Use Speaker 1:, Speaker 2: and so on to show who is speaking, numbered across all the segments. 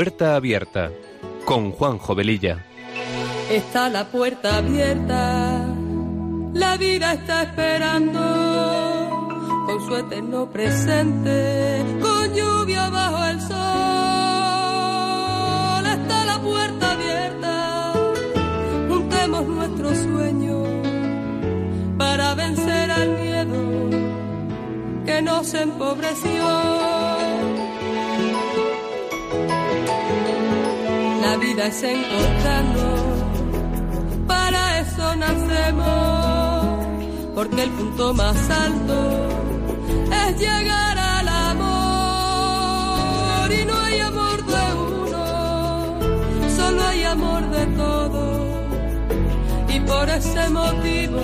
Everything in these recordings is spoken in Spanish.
Speaker 1: Puerta Abierta con Juan Jovelilla.
Speaker 2: Está la puerta abierta, la vida está esperando con su eterno presente, con lluvia bajo el sol. Está la puerta abierta, juntemos nuestros sueños para vencer al miedo que nos empobreció. La vida es encontrarnos, para eso nacemos, porque el punto más alto es llegar al amor. Y no hay amor de uno, solo hay amor de todos. Y por ese motivo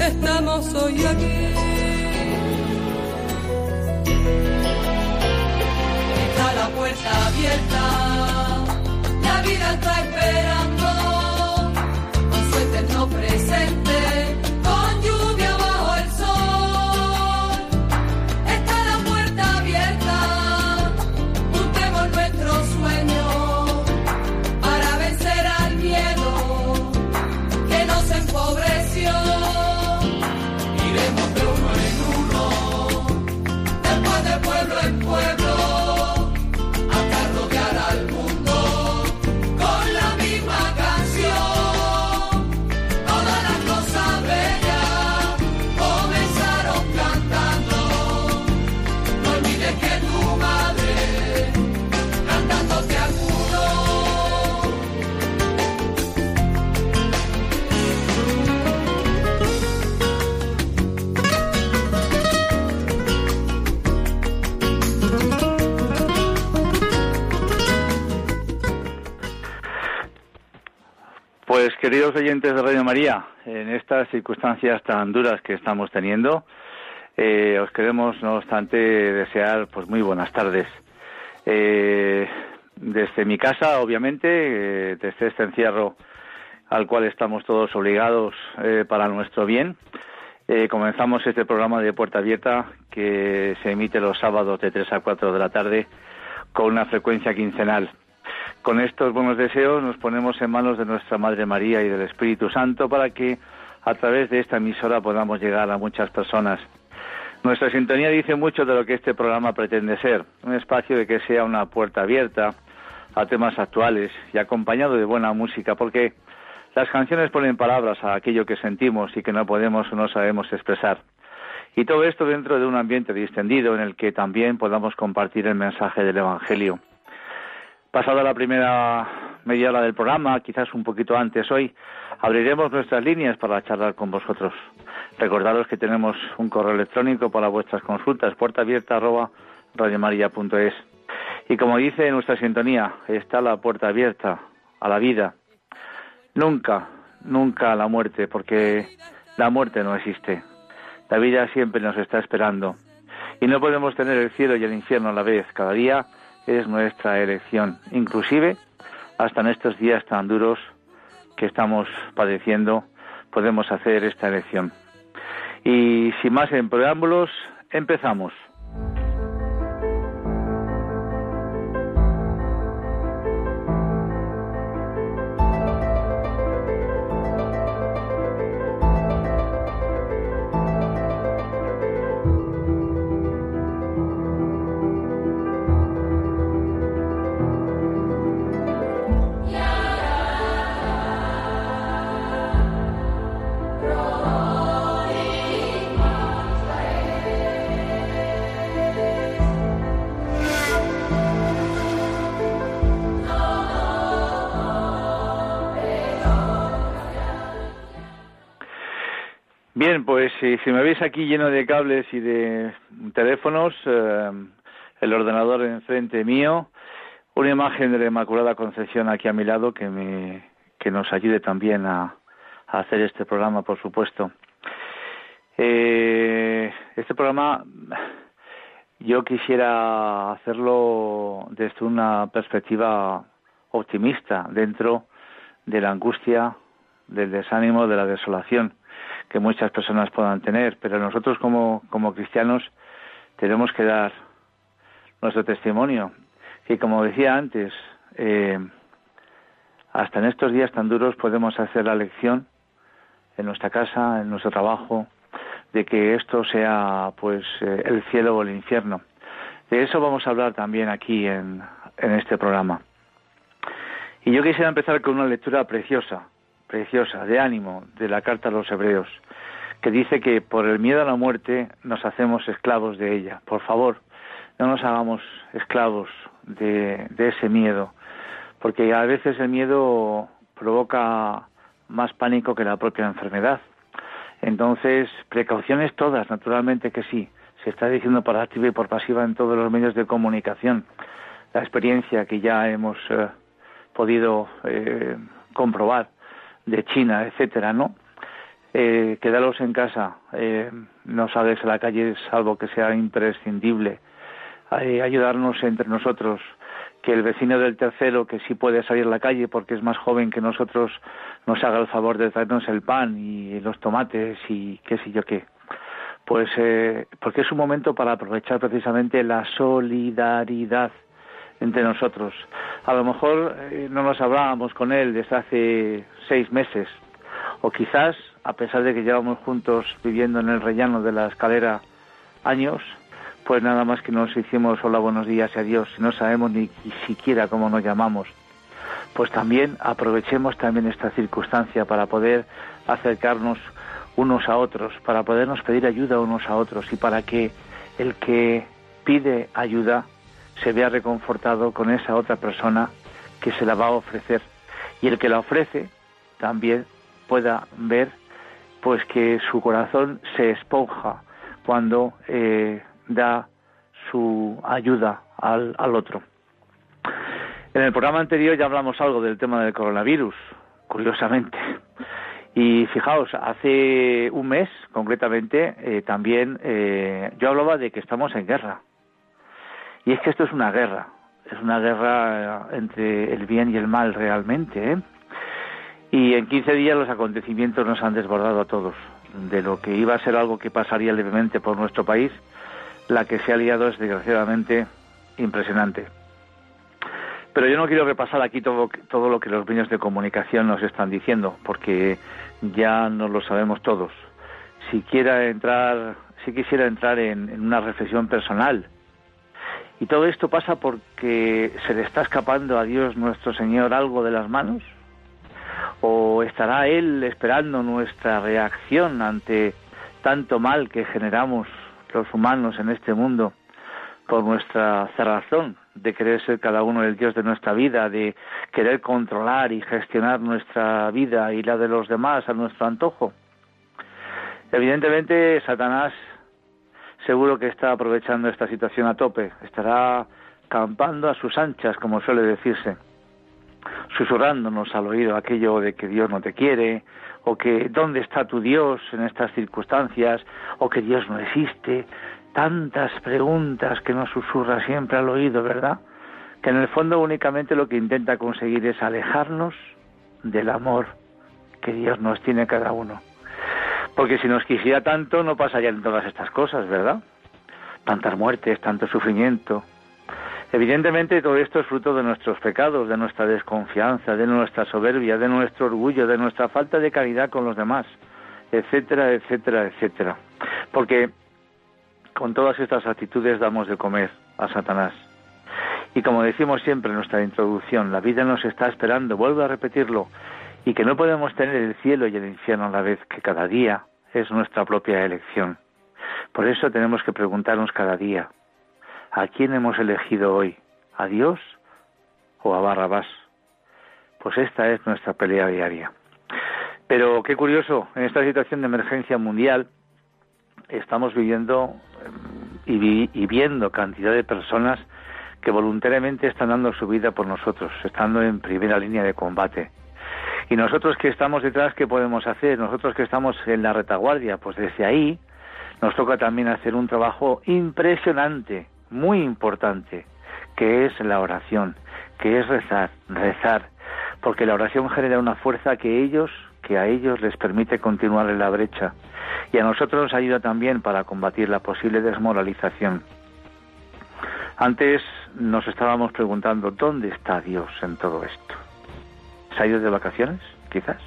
Speaker 2: estamos hoy aquí. Está la puerta abierta vida está esperando con su eterno presente.
Speaker 3: Queridos oyentes de Radio María, en estas circunstancias tan duras que estamos teniendo, eh, os queremos, no obstante, desear pues muy buenas tardes. Eh, desde mi casa, obviamente, eh, desde este encierro al cual estamos todos obligados para nuestro bien, comenzamos este programa de Puerta Abierta que se emite los sábados de 3 a 4 de la tarde con una frecuencia quincenal. Con estos buenos deseos nos ponemos en manos de nuestra Madre María y del Espíritu Santo para que a través de esta emisora podamos llegar a muchas personas. Nuestra sintonía dice mucho de lo que este programa pretende ser, un espacio de que sea una puerta abierta a temas actuales y acompañado de buena música, porque las canciones ponen palabras a aquello que sentimos y que no podemos o no sabemos expresar. Y todo esto dentro de un ambiente distendido en el que también podamos compartir el mensaje del Evangelio. Pasada la primera media hora del programa, quizás un poquito antes hoy, abriremos nuestras líneas para charlar con vosotros. Recordaros que tenemos un correo electrónico para vuestras consultas, puerta abierta arroba radiomaria.es. Y como dice nuestra sintonía, está la puerta abierta a la vida. Nunca, nunca a la muerte, porque la muerte no existe. La vida siempre nos está esperando. Y no podemos tener el cielo y el infierno a la vez. Cada día es nuestra elección. Inclusive, hasta en estos días tan duros que estamos padeciendo, podemos hacer esta elección. Y sin más en preámbulos, empezamos. Si, me veis aquí lleno de cables y de teléfonos, eh, el ordenador enfrente mío, una imagen de la Inmaculada Concepción aquí a mi lado que, me, que nos ayude también a, hacer este programa, por supuesto. Eh, este programa yo quisiera hacerlo desde una perspectiva optimista, dentro de la angustia, del desánimo, de la desolación que muchas personas puedan tener, pero nosotros como, como cristianos tenemos que dar nuestro testimonio. Y como decía antes, eh, hasta en estos días tan duros podemos hacer la lección en nuestra casa, en nuestro trabajo, de que esto sea pues eh, el cielo o el infierno. De eso vamos a hablar también aquí en, en este programa. Y yo quisiera empezar con una lectura preciosa, preciosa, de ánimo, de la carta a los hebreos, que dice que por el miedo a la muerte nos hacemos esclavos de ella. Por favor, no nos hagamos esclavos de, ese miedo, porque a veces el miedo provoca más pánico que la propia enfermedad. Entonces, precauciones todas, naturalmente que sí. Se está diciendo por activa y por pasiva en todos los medios de comunicación. La experiencia que ya hemos eh, podido eh, comprobar de China, etcétera, ¿no? Eh, quedaros en casa, eh, no sales a la calle salvo que sea imprescindible. ayudarnos entre nosotros, que el vecino del tercero, que sí puede salir a la calle porque es más joven que nosotros, nos haga el favor de traernos el pan y los tomates y qué sé yo qué. Pues eh, porque es un momento para aprovechar precisamente la solidaridad entre nosotros. A lo mejor eh, no nos hablábamos con él desde hace seis meses, o quizás, a pesar de que llevamos juntos viviendo en el rellano de la escalera años, pues nada más que nos hicimos hola, buenos días y adiós, no sabemos ni siquiera cómo nos llamamos. Pues también aprovechemos también esta circunstancia para poder acercarnos unos a otros, para podernos pedir ayuda unos a otros y para que el que pide ayuda se vea reconfortado con esa otra persona que se la va a ofrecer y el que la ofrece también pueda ver pues que su corazón se esponja cuando eh, da su ayuda al, al otro. En el programa anterior ya hablamos algo del tema del coronavirus, curiosamente. Y fijaos, hace un mes, concretamente, eh, también eh, yo hablaba de que estamos en guerra. Y es que esto es una guerra, es una guerra entre el bien y el mal realmente. ¿eh? Y en 15 días los acontecimientos nos han desbordado a todos. De lo que iba a ser algo que pasaría levemente por nuestro país, la que se ha liado es desgraciadamente impresionante. Pero yo no quiero repasar aquí todo, todo lo que los medios de comunicación nos están diciendo, porque ya no lo sabemos todos. Si, quiera entrar, si quisiera entrar en, en una reflexión personal, y todo esto pasa porque se le está escapando a Dios nuestro Señor algo de las manos, o estará Él esperando nuestra reacción ante tanto mal que generamos los humanos en este mundo por nuestra cerrazón de querer ser cada uno el Dios de nuestra vida, de querer controlar y gestionar nuestra vida y la de los demás a nuestro antojo. Evidentemente, Satanás seguro que está aprovechando esta situación a tope, estará campando a sus anchas, como suele decirse, susurrándonos al oído aquello de que Dios no te quiere, o que dónde está tu Dios en estas circunstancias, o que Dios no existe, tantas preguntas que nos susurra siempre al oído, ¿verdad? Que en el fondo únicamente lo que intenta conseguir es alejarnos del amor que Dios nos tiene cada uno. Porque si nos quisiera tanto no pasarían todas estas cosas, ¿verdad? Tantas muertes, tanto sufrimiento. Evidentemente todo esto es fruto de nuestros pecados, de nuestra desconfianza, de nuestra soberbia, de nuestro orgullo, de nuestra falta de caridad con los demás, etcétera, etcétera, etcétera. Porque con todas estas actitudes damos de comer a Satanás. Y como decimos siempre en nuestra introducción, la vida nos está esperando, vuelvo a repetirlo, y que no podemos tener el cielo y el infierno a la vez, que cada día es nuestra propia elección. Por eso tenemos que preguntarnos cada día, ¿a quién hemos elegido hoy? ¿A Dios o a Barrabás? Pues esta es nuestra pelea diaria. Pero qué curioso, en esta situación de emergencia mundial estamos viviendo eh, y, viendo cantidad de personas que voluntariamente están dando su vida por nosotros, estando en primera línea de combate. Y nosotros que estamos detrás, ¿qué podemos hacer? Nosotros que estamos en la retaguardia, pues desde ahí nos toca también hacer un trabajo impresionante, muy importante, que es la oración, que es rezar, rezar, porque la oración genera una fuerza que ellos, que a ellos les permite continuar en la brecha y a nosotros nos ayuda también para combatir la posible desmoralización. Antes nos estábamos preguntando, ¿dónde está Dios en todo esto? ¿Se ha ido de vacaciones, quizás?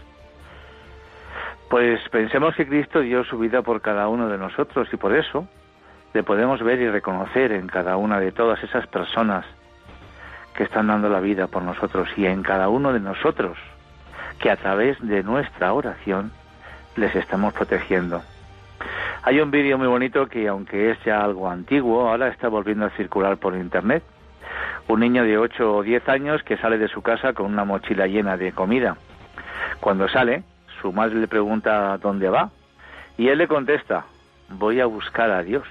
Speaker 3: Pues pensemos que Cristo dio su vida por cada uno de nosotros y por eso le podemos ver y reconocer en cada una de todas esas personas que están dando la vida por nosotros y en cada uno de nosotros que a través de nuestra oración les estamos protegiendo. Hay un vídeo muy bonito que aunque es ya algo antiguo, ahora está volviendo a circular por internet. Un niño de 8 o 10 años que sale de su casa con una mochila llena de comida. Cuando sale, su madre le pregunta dónde va y él le contesta, voy a buscar a Dios.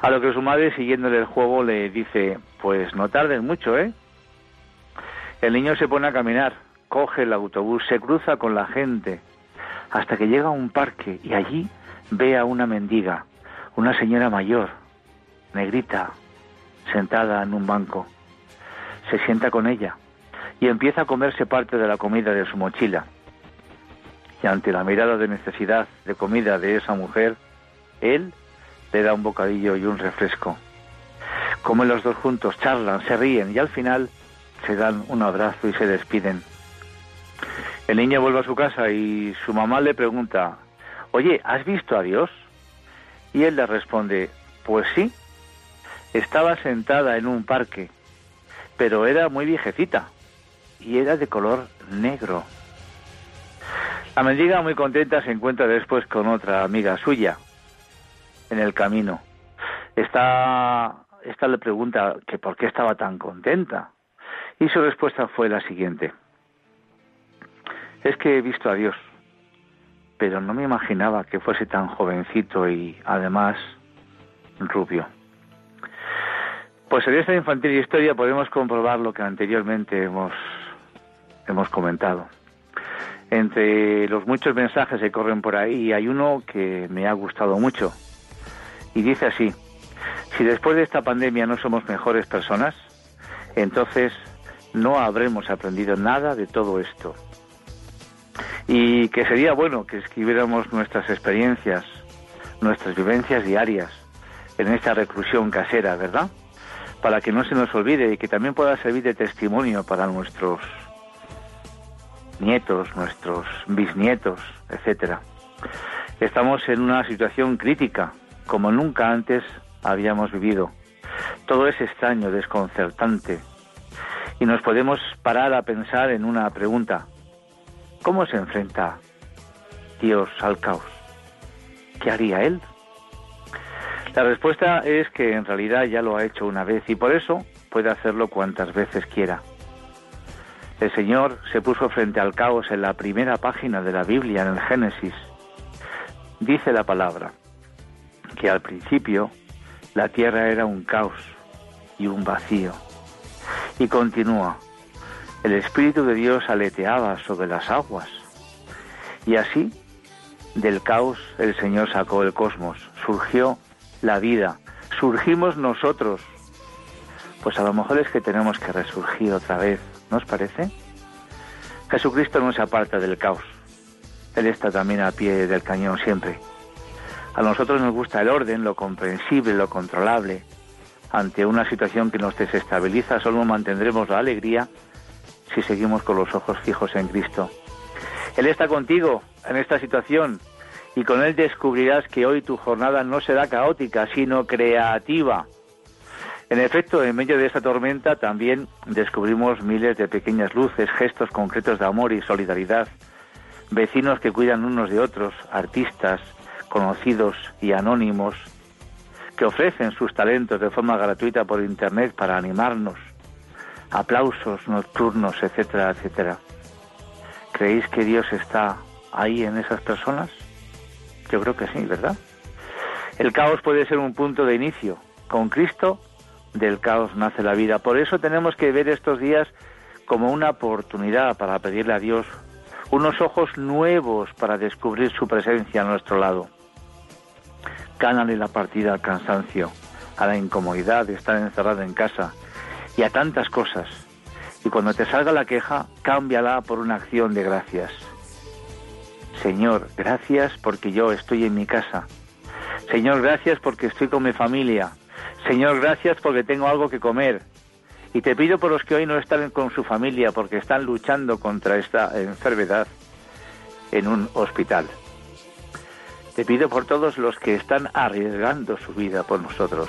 Speaker 3: A lo que su madre, siguiéndole el juego, le dice, pues no tardes mucho, ¿eh? El niño se pone a caminar, coge el autobús, se cruza con la gente, hasta que llega a un parque y allí ve a una mendiga, una señora mayor, negrita, sentada en un banco. Se sienta con ella y empieza a comerse parte de la comida de su mochila. Y ante la mirada de necesidad de comida de esa mujer, él le da un bocadillo y un refresco. Comen los dos juntos, charlan, se ríen y al final se dan un abrazo y se despiden. El niño vuelve a su casa y su mamá le pregunta, oye, ¿has visto a Dios? Y él le responde, pues sí, estaba sentada en un parque, pero era muy viejecita y era de color negro. La mendiga muy contenta se encuentra después con otra amiga suya en el camino. Esta, le pregunta que por qué estaba tan contenta y su respuesta fue la siguiente. Es que he visto a Dios pero no me imaginaba que fuese tan jovencito y además rubio. Pues en esta infantil historia podemos comprobar lo que anteriormente hemos, hemos comentado. Entre los muchos mensajes que corren por ahí hay uno que me ha gustado mucho y dice así, si después de esta pandemia no somos mejores personas, entonces no habremos aprendido nada de todo esto y que sería bueno que escribiéramos nuestras experiencias, nuestras vivencias diarias en esta reclusión casera, ¿verdad? Para que no se nos olvide y que también pueda servir de testimonio para nuestros nietos, nuestros bisnietos, etcétera. Estamos en una situación crítica, como nunca antes habíamos vivido. Todo es extraño, desconcertante. Y nos podemos parar a pensar en una pregunta. ¿Cómo se enfrenta Dios al caos? ¿Qué haría Él? La respuesta es que en realidad ya lo ha hecho una vez y por eso puede hacerlo cuantas veces quiera. El Señor se puso frente al caos en la primera página de la Biblia, en el Génesis. Dice la palabra que al principio la tierra era un caos y un vacío. Y continúa, el Espíritu de Dios aleteaba sobre las aguas. Y así, del caos, el Señor sacó el cosmos, surgió la vida, surgimos nosotros. Pues a lo mejor es que tenemos que resurgir otra vez, ¿no os parece? Jesucristo no se aparta del caos. Él está también a pie del cañón siempre. A nosotros nos gusta el orden, lo comprensible, lo controlable. Ante una situación que nos desestabiliza, solo mantendremos la alegría si seguimos con los ojos fijos en Cristo. Él está contigo en esta situación y con Él descubrirás que hoy tu jornada no será caótica, sino creativa. En efecto, en medio de esta tormenta también descubrimos miles de pequeñas luces, gestos concretos de amor y solidaridad, vecinos que cuidan unos de otros, artistas, conocidos y anónimos, que ofrecen sus talentos de forma gratuita por Internet para animarnos, aplausos nocturnos, etcétera, etcétera. ¿Creéis que Dios está ahí en esas personas? Yo creo que sí, ¿verdad? El caos puede ser un punto de inicio. Con Cristo, del caos nace la vida. Por eso tenemos que ver estos días como una oportunidad para pedirle a Dios unos ojos nuevos para descubrir su presencia a nuestro lado. Gánale la partida al cansancio, a la incomodidad de estar encerrado en casa, y a tantas cosas. Y cuando te salga la queja, cámbiala por una acción de gracias. Señor, gracias porque yo estoy en mi casa. Señor, gracias porque estoy con mi familia. Señor, gracias porque tengo algo que comer. Y te pido por los que hoy no están con su familia porque están luchando contra esta enfermedad en un hospital. Te pido por todos los que están arriesgando su vida por nosotros.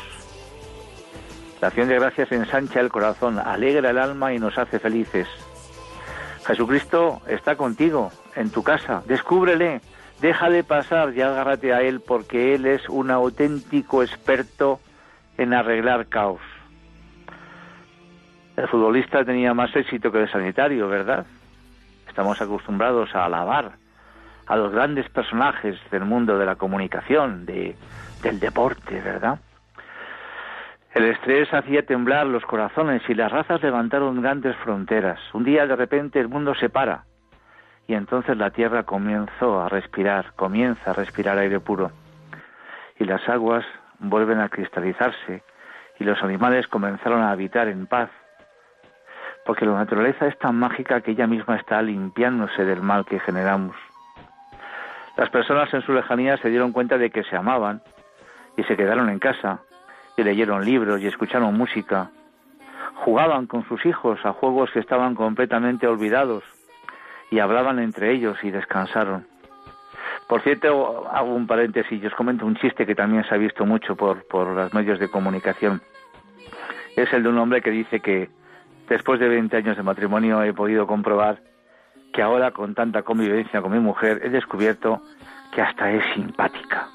Speaker 3: La acción de gracias ensancha el corazón, alegra el alma y nos hace felices. Jesucristo está contigo, en tu casa. Descúbrele, déjale pasar y agárrate a Él porque Él es un auténtico experto en arreglar caos. El futbolista tenía más éxito que el sanitario, ¿verdad? Estamos acostumbrados a alabar a los grandes personajes del mundo de la comunicación, de, del deporte, ¿verdad? El estrés hacía temblar los corazones y las razas levantaron grandes fronteras. Un día de repente el mundo se para y entonces la tierra comenzó a respirar, comienza a respirar aire puro y las aguas vuelven a cristalizarse y los animales comenzaron a habitar en paz porque la naturaleza es tan mágica que ella misma está limpiándose del mal que generamos. Las personas en su lejanía se dieron cuenta de que se amaban y se quedaron en casa leyeron libros y escucharon música. Jugaban con sus hijos a juegos que estaban completamente olvidados y hablaban entre ellos y descansaron. Por cierto, hago un paréntesis y os comento un chiste que también se ha visto mucho por, por los medios de comunicación. Es el de un hombre que dice que después de 20 años de matrimonio he podido comprobar que ahora con tanta convivencia con mi mujer he descubierto que hasta es simpática.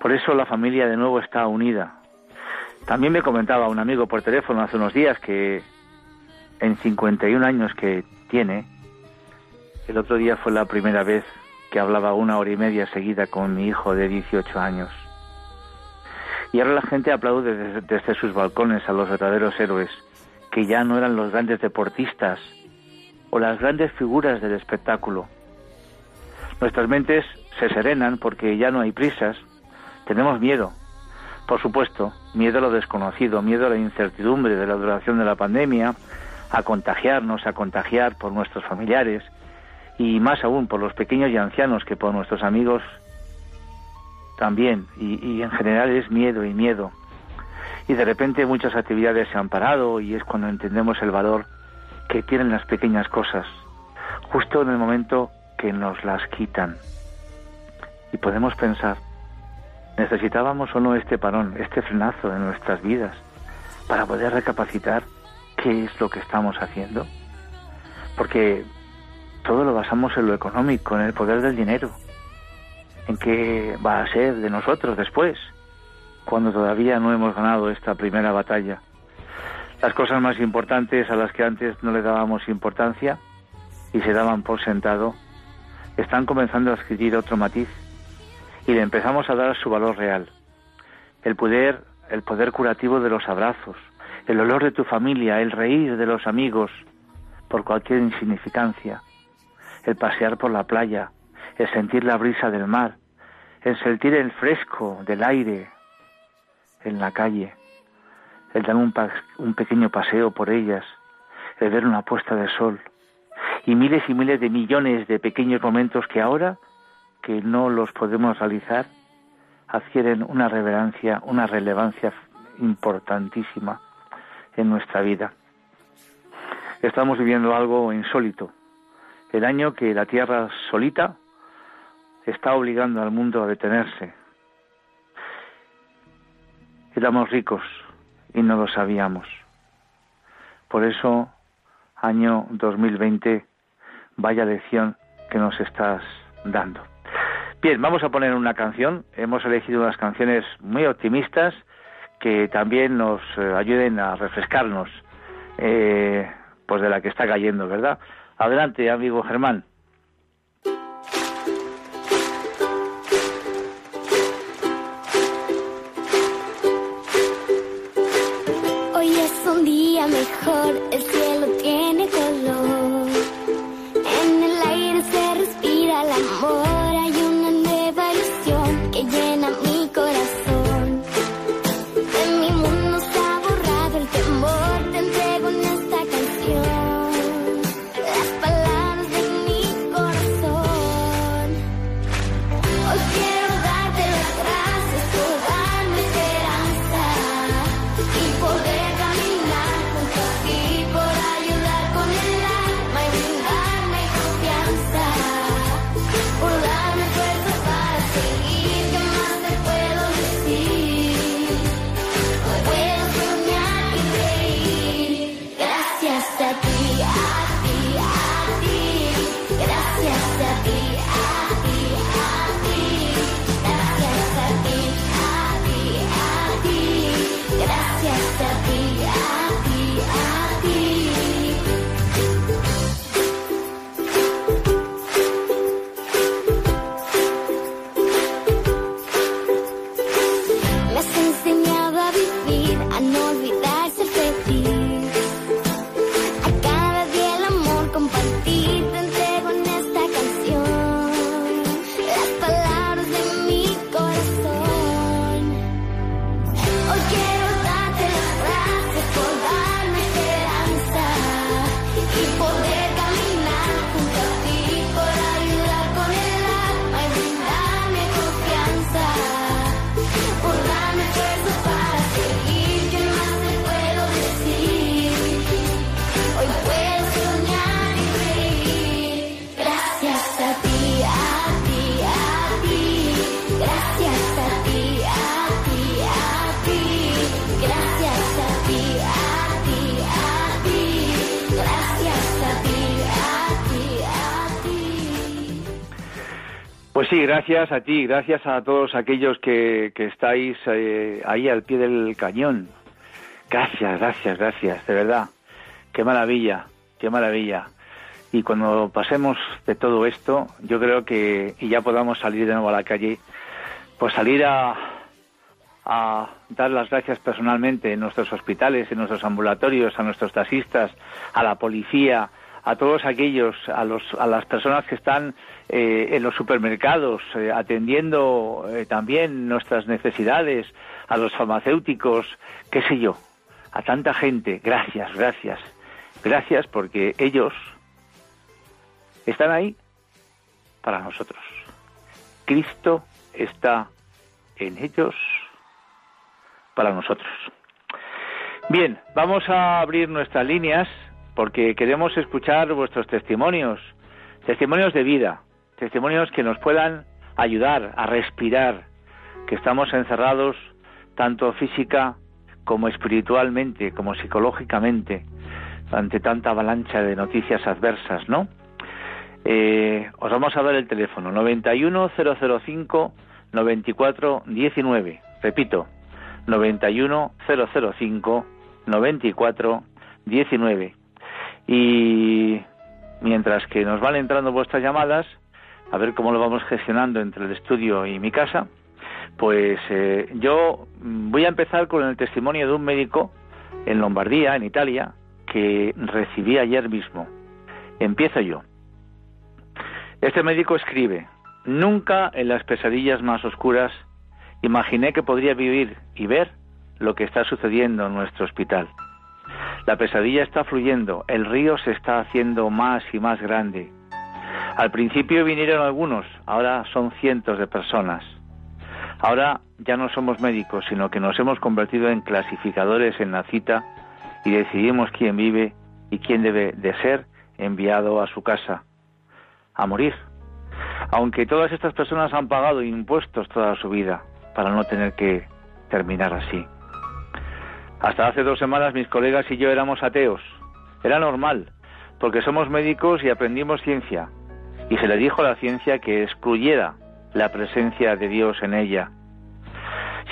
Speaker 3: Por eso la familia de nuevo está unida. También me comentaba un amigo por teléfono hace unos días que en 51 años que tiene, el otro día fue la primera vez que hablaba una hora y media seguida con mi hijo de 18 años. Y ahora la gente aplaude desde, desde sus balcones a los verdaderos héroes, que ya no eran los grandes deportistas o las grandes figuras del espectáculo. Nuestras mentes se serenan porque ya no hay prisas, tenemos miedo, por supuesto, miedo a lo desconocido, miedo a la incertidumbre de la duración de la pandemia, a contagiarnos, a contagiar por nuestros familiares y más aún por los pequeños y ancianos que por nuestros amigos también. Y, y en general es miedo y miedo. Y de repente muchas actividades se han parado y es cuando entendemos el valor que tienen las pequeñas cosas, justo en el momento que nos las quitan. Y podemos pensar, ¿Necesitábamos o no este parón, este frenazo en nuestras vidas para poder recapacitar qué es lo que estamos haciendo? Porque todo lo basamos en lo económico, en el poder del dinero, en qué va a ser de nosotros después, cuando todavía no hemos ganado esta primera batalla. Las cosas más importantes a las que antes no le dábamos importancia y se daban por sentado, están comenzando a adquirir otro matiz y le empezamos a dar su valor real. El poder, el poder curativo de los abrazos, el olor de tu familia, el reír de los amigos por cualquier insignificancia, el pasear por la playa, el sentir la brisa del mar, el sentir el fresco del aire en la calle, el dar un, un pequeño paseo por ellas, el ver una puesta de sol, y miles y miles de millones de pequeños momentos que ahora que no los podemos realizar adquieren una reverencia, una relevancia importantísima en nuestra vida. Estamos viviendo algo insólito. El año que la Tierra solita está obligando al mundo a detenerse. Éramos ricos y no lo sabíamos. Por eso, año 2020, vaya lección que nos estás dando. Bien, vamos a poner una canción. Hemos elegido unas canciones muy optimistas que también nos eh, ayuden a refrescarnos eh, pues de la que está cayendo, ¿verdad? Adelante, amigo Germán.
Speaker 4: Gracias
Speaker 3: a ti, gracias a todos aquellos que, estáis eh, ahí al pie del cañón. Gracias, gracias, gracias, de verdad. Qué maravilla, qué maravilla. Y cuando pasemos de todo esto, yo creo que y ya podamos salir de nuevo a la calle, pues salir a, a dar las gracias personalmente en nuestros hospitales, en nuestros ambulatorios, a nuestros taxistas, a la policía, a todos aquellos, a, los, a las personas que están eh, en los supermercados, eh, atendiendo eh, también nuestras necesidades, a los farmacéuticos, qué sé yo, a tanta gente. Gracias, gracias, gracias porque ellos están ahí para nosotros. Cristo está en ellos para nosotros. Bien, vamos a abrir nuestras líneas porque queremos escuchar vuestros testimonios, testimonios de vida, testimonios que nos puedan ayudar a respirar, que estamos encerrados tanto física como espiritualmente, como psicológicamente, ante tanta avalancha de noticias adversas, ¿no? Eh, os vamos a dar el teléfono 91005 9419. Repito, 91005 9419. Y mientras que nos van entrando vuestras llamadas, a ver cómo lo vamos gestionando entre el estudio y mi casa, pues eh, yo voy a empezar con el testimonio de un médico en Lombardía, en Italia, que recibí ayer mismo. Empiezo yo. Este médico escribe, nunca en las pesadillas más oscuras imaginé que podría vivir y ver lo que está sucediendo en nuestro hospital. La pesadilla está fluyendo, el río se está haciendo más y más grande. Al principio vinieron algunos, ahora son cientos de personas. Ahora ya no somos médicos, sino que nos hemos convertido en clasificadores en la cita y decidimos quién vive y quién debe de ser enviado a su casa, a morir. Aunque todas estas personas han pagado impuestos toda su vida para no tener que terminar así. Hasta hace dos semanas mis colegas y yo éramos ateos. Era normal, porque somos médicos y aprendimos ciencia. Y se le dijo a la ciencia que excluyera la presencia de Dios en ella.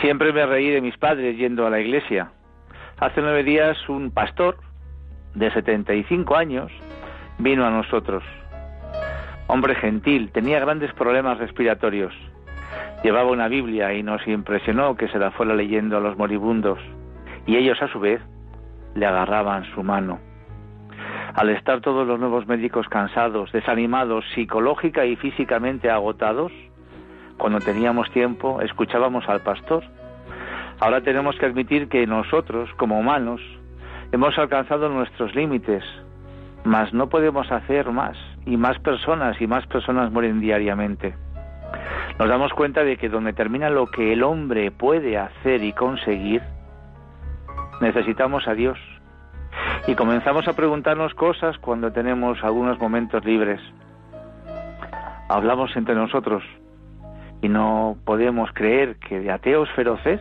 Speaker 3: Siempre me reí de mis padres yendo a la iglesia. Hace nueve días un pastor de 75 años vino a nosotros. Hombre gentil, tenía grandes problemas respiratorios. Llevaba una Biblia y nos impresionó que se la fuera leyendo a los moribundos y ellos a su vez le agarraban su mano. Al estar todos los nuevos médicos cansados, desanimados, psicológica y físicamente agotados, cuando teníamos tiempo escuchábamos al pastor. Ahora tenemos que admitir que nosotros, como humanos, hemos alcanzado nuestros límites, mas no podemos hacer más, y más personas y más personas mueren diariamente. Nos damos cuenta de que donde termina lo que el hombre puede hacer y conseguir, necesitamos a Dios. Y comenzamos a preguntarnos cosas cuando tenemos algunos momentos libres. Hablamos entre nosotros y no podemos creer que de ateos feroces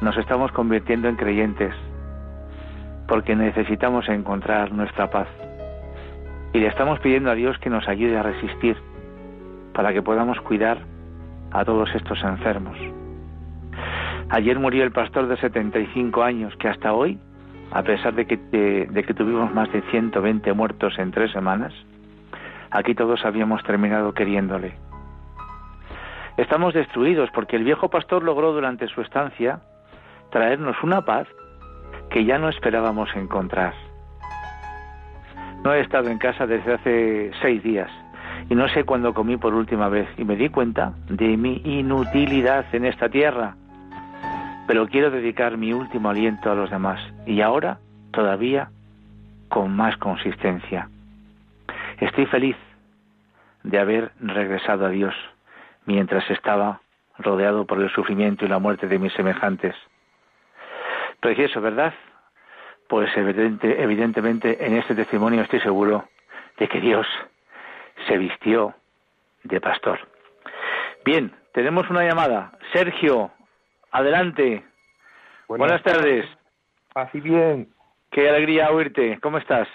Speaker 3: nos estamos convirtiendo en creyentes. porque necesitamos encontrar nuestra paz. Y le estamos pidiendo a Dios que nos ayude a resistir para que podamos cuidar a todos estos enfermos. Ayer murió el pastor de 75 años que hasta hoy, a pesar de que, de, que tuvimos más de 120 muertos en tres semanas, aquí todos habíamos terminado queriéndole. Estamos destruidos porque el viejo pastor logró durante su estancia traernos una paz que ya no esperábamos encontrar. No he estado en casa desde hace seis días y no sé cuándo comí por última vez y me di cuenta de mi inutilidad en esta tierra. Pero quiero dedicar mi último aliento a los demás y ahora todavía con más consistencia. Estoy feliz de haber regresado a Dios mientras estaba rodeado por el sufrimiento y la muerte de mis semejantes. Precioso, ¿verdad? Pues evidentemente en este testimonio estoy seguro de que Dios se vistió de pastor. Bien, tenemos una llamada. Sergio, adelante. Buenas, tardes.
Speaker 5: Así bien.
Speaker 3: Qué alegría oírte. ¿Cómo estás?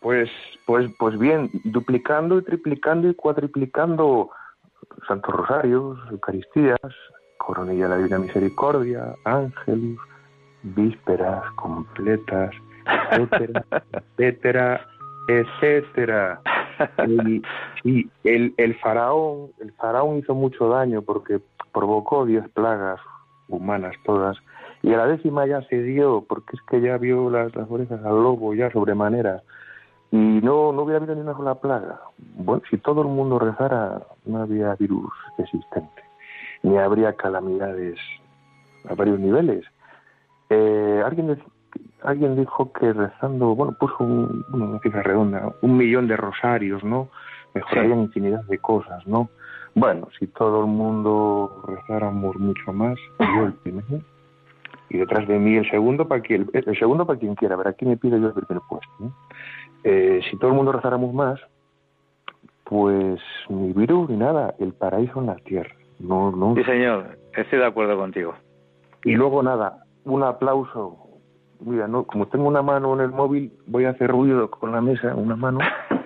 Speaker 5: Pues, pues, pues bien, duplicando y triplicando y cuatriplicando Santos Rosarios, Eucaristías, Coronilla de la Divina Misericordia, Ángelus, vísperas completas, etcétera, etcétera, etcétera. Y, el, el faraón, el faraón hizo mucho daño porque provocó diez plagas humanas todas, y a la décima ya se dio, porque es que ya vio las, las orejas al lobo ya sobremanera, y no, no hubiera habido ni una sola plaga. Bueno, si todo el mundo rezara, no había virus existente, ni habría calamidades a varios niveles. Eh, alguien, alguien dijo que rezando, bueno, puso un, una cifra redonda, un millón de rosarios, ¿no? Mejorarían infinidad de cosas, ¿no? Bueno, si todo el mundo rezáramos mucho más, yo el primero, y detrás de mí el segundo para quien, el segundo para quien quiera, a ver, aquí me pido yo el primer puesto, eh, si todo el mundo rezáramos más, pues ni virus ni nada, el paraíso en la tierra. No, no.
Speaker 3: Sí, señor, estoy de acuerdo contigo.
Speaker 5: Y luego nada, un aplauso. Mira, no, como tengo una mano en el móvil, voy a hacer ruido con la mesa, una mano.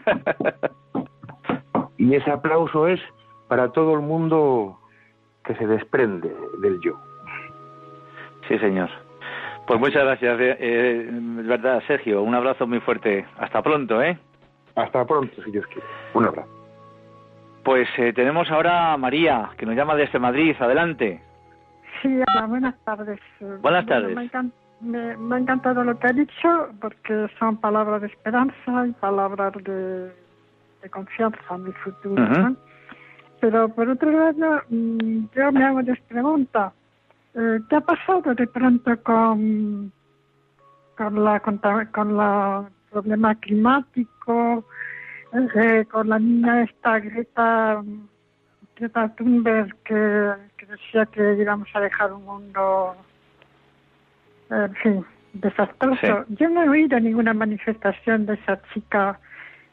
Speaker 5: y ese aplauso es para todo el mundo que se desprende del yo.
Speaker 3: Sí, señor. Pues muchas gracias, eh, eh verdad, Sergio. Un abrazo muy fuerte. Hasta pronto, ¿eh?
Speaker 5: Hasta pronto, si Dios quiere. Un abrazo.
Speaker 3: Pues eh, tenemos ahora a María, que nos llama desde Madrid. Adelante.
Speaker 6: Sí, hola, buenas tardes.
Speaker 3: Buenas tardes.
Speaker 6: me, ha encantado lo que ha dicho porque son palabras de esperanza y palabras de, confianza en el futuro. Pero por otro lado, mm, yo me hago dos preguntas. Eh, ¿Qué ha pasado de pronto con, con la con la problema climático, eh, con la niña esta Greta Greta Thunberg que, decía que íbamos a dejar un mundo, en fin, desastroso. Yo no he oído ninguna manifestación de esa chica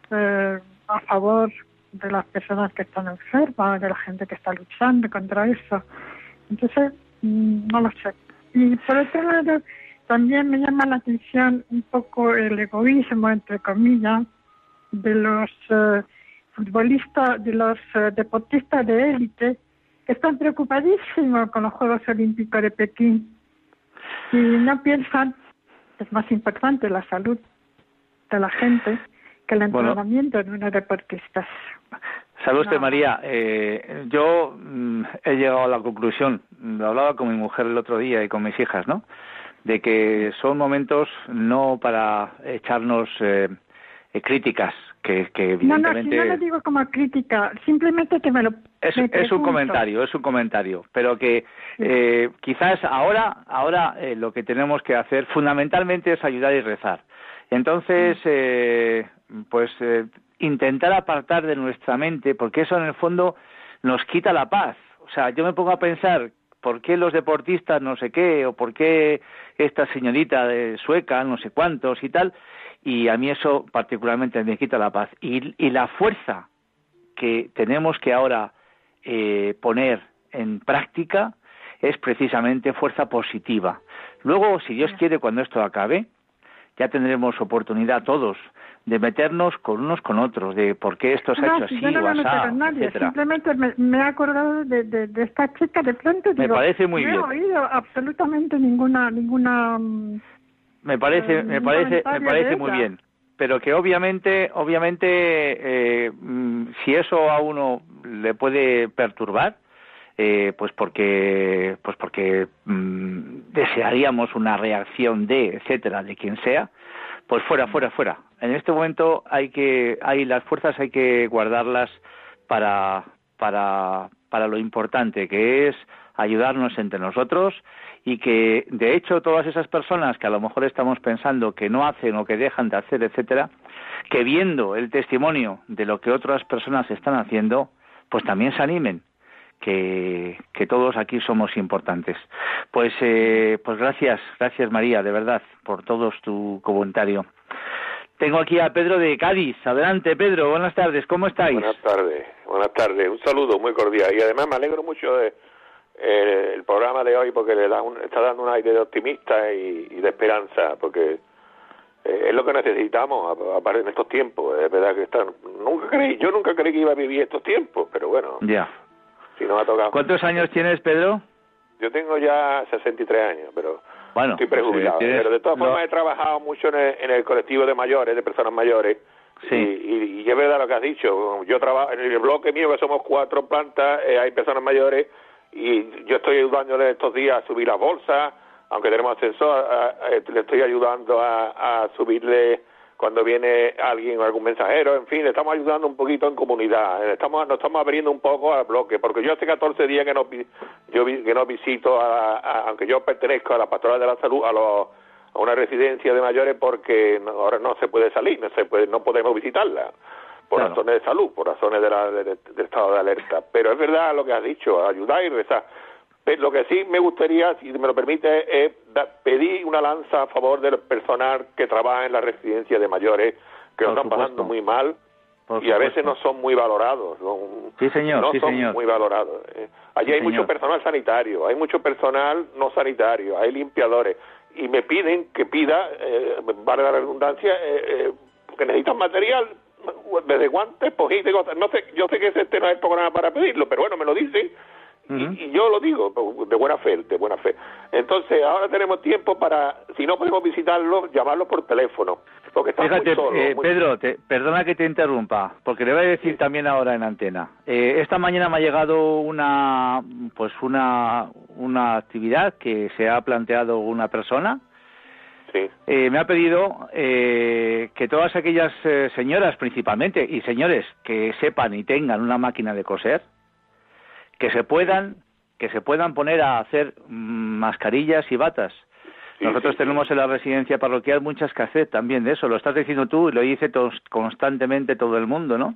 Speaker 6: eh, a favor de las personas que están enfermas, de la gente que está luchando contra eso. Entonces, mm, no lo sé. Y por otro lado, también me llama la atención un poco el egoísmo, entre comillas, de los eh, futbolistas, de los eh, deportistas de élite, que están preocupadísimos con los Juegos Olímpicos de Pekín y no piensan es más importante la salud de la gente que el entrenamiento de unos deportistas.
Speaker 3: Saludos, usted, María. Eh, yo mm, he llegado a la conclusión, lo hablaba con mi mujer el otro día y con mis hijas, ¿no? De que son momentos no para echarnos eh, eh, críticas, que, que evidentemente...
Speaker 6: No, no, no lo digo como crítica, simplemente que me lo...
Speaker 3: Es, es un comentario, es un comentario, pero que eh, quizás ahora, ahora eh, lo que tenemos que hacer fundamentalmente es ayudar y rezar. Entonces, eh, pues eh, intentar apartar de nuestra mente, porque eso en el fondo nos quita la paz. O sea, yo me pongo a pensar por qué los deportistas no sé qué, o por qué esta señorita de sueca, no sé cuántos y tal, y a mí eso particularmente me quita la paz. Y, y la fuerza que tenemos que ahora eh, poner en práctica es precisamente fuerza positiva. Luego, si Dios quiere, cuando esto acabe, ya tendremos oportunidad todos de meternos con unos con otros, de por qué esto se ha hecho así
Speaker 6: yo no me nadie,
Speaker 3: etcétera.
Speaker 6: simplemente me, me he acordado de, de, de esta chica de pronto.
Speaker 3: Me
Speaker 6: digo,
Speaker 3: parece muy
Speaker 6: no
Speaker 3: bien.
Speaker 6: he oído absolutamente ninguna ninguna mm,
Speaker 3: Me parece,
Speaker 6: eh,
Speaker 3: me parece, me parece muy
Speaker 6: ella.
Speaker 3: bien. Pero que obviamente, obviamente, eh, mm, si eso a uno le puede perturbar, eh, pues porque, pues porque mm, desearíamos una reacción de, etcétera, de quien sea, pues fuera, fuera, fuera. En este momento hay que, hay las fuerzas hay que guardarlas para, para, para lo importante que es ayudarnos entre nosotros y que de hecho todas esas personas que a lo mejor estamos pensando que no hacen o que dejan de hacer, etcétera, que viendo el testimonio de lo que otras personas están haciendo, pues también se animen que, que todos aquí somos importantes. Pues, eh, pues gracias, gracias María, de verdad, por todos tu comentario. Tengo aquí a Pedro de Cádiz. Adelante, Pedro. Buenas tardes. ¿Cómo estáis?
Speaker 7: Buenas tardes, buenas tardes. Un saludo muy cordial. Y además me alegro mucho de eh, el programa de hoy porque le da un, está dando un aire de optimista y, y de esperanza, porque eh, es lo que necesitamos a- aparte en estos tiempos. Es verdad que están, nunca creí, yo nunca creí que iba a vivir estos tiempos, pero bueno,
Speaker 3: Ya.
Speaker 7: Si nos ha tocado.
Speaker 3: ¿Cuántos años tienes, Pedro?
Speaker 7: Yo tengo ya 63 años, pero
Speaker 3: Bueno,
Speaker 7: estoy
Speaker 3: pues, eh,
Speaker 7: prejubilado. pero de todas formas he trabajado mucho en el, en el colectivo de mayores, de personas mayores.
Speaker 3: Sí.
Speaker 7: Y, y- y es verdad lo que has dicho. Yo trabajo en el bloque mío, que somos cuatro plantas, eh, hay personas mayores y yo estoy ayudándole estos días a subir las bolsas, aunque tenemos ascensor, a- a- le estoy ayudando a, a subirle cuando viene alguien o algún mensajero, en fin, le estamos ayudando un poquito en comunidad, eh, estamos, nos estamos abriendo un poco al bloque, porque yo hace 14 días que no, yo que no visito, a, a- aunque yo pertenezco a la Pastoral de la Salud, a, los, a una residencia de mayores porque no- ahora no se puede salir, no se puede, no podemos visitarla por
Speaker 3: Claro.
Speaker 7: razones de salud, por razones de la, de- de- del estado de alerta. Pero es verdad lo que has dicho, ayudar y rezar. Pero lo que sí me gustaría, si me lo permite, es pedir una lanza a favor del personal que trabaja en la residencia de mayores, que lo están pasando muy mal y a veces no son muy valorados. son-
Speaker 3: Sí, señor,
Speaker 7: no
Speaker 3: sí,
Speaker 7: son
Speaker 3: señor.
Speaker 7: muy valorados. eh. Allí
Speaker 3: Sí,
Speaker 7: hay
Speaker 3: señor.
Speaker 7: mucho personal sanitario, hay mucho personal no sanitario, hay limpiadores. Y me piden que pida, eh, vale la redundancia, eh, eh, que necesitan material, desde guantes, pojitos y cosas. No sé, yo sé que este no es el programa para pedirlo, pero bueno, me lo dicen. Y- y, yo lo digo de buena fe, de buena fe. Entonces, ahora tenemos tiempo para, si no podemos visitarlo, llamarlo por teléfono, porque está
Speaker 3: Fíjate,
Speaker 7: muy solo.
Speaker 3: eh,
Speaker 7: muy-
Speaker 3: Pedro, te- perdona que te interrumpa, porque le voy a decir también ahora en antena. Eh, esta mañana me ha llegado una, pues una, una actividad que se ha planteado una persona.
Speaker 7: Sí.
Speaker 3: Eh, me ha pedido eh, que todas aquellas eh, señoras, principalmente, y señores que sepan y tengan una máquina de coser, que se puedan, que se puedan poner a hacer mascarillas y batas. Nosotros tenemos en la residencia parroquial mucha escasez también de eso. Lo estás diciendo tú y lo dice tos- constantemente todo el mundo, ¿no?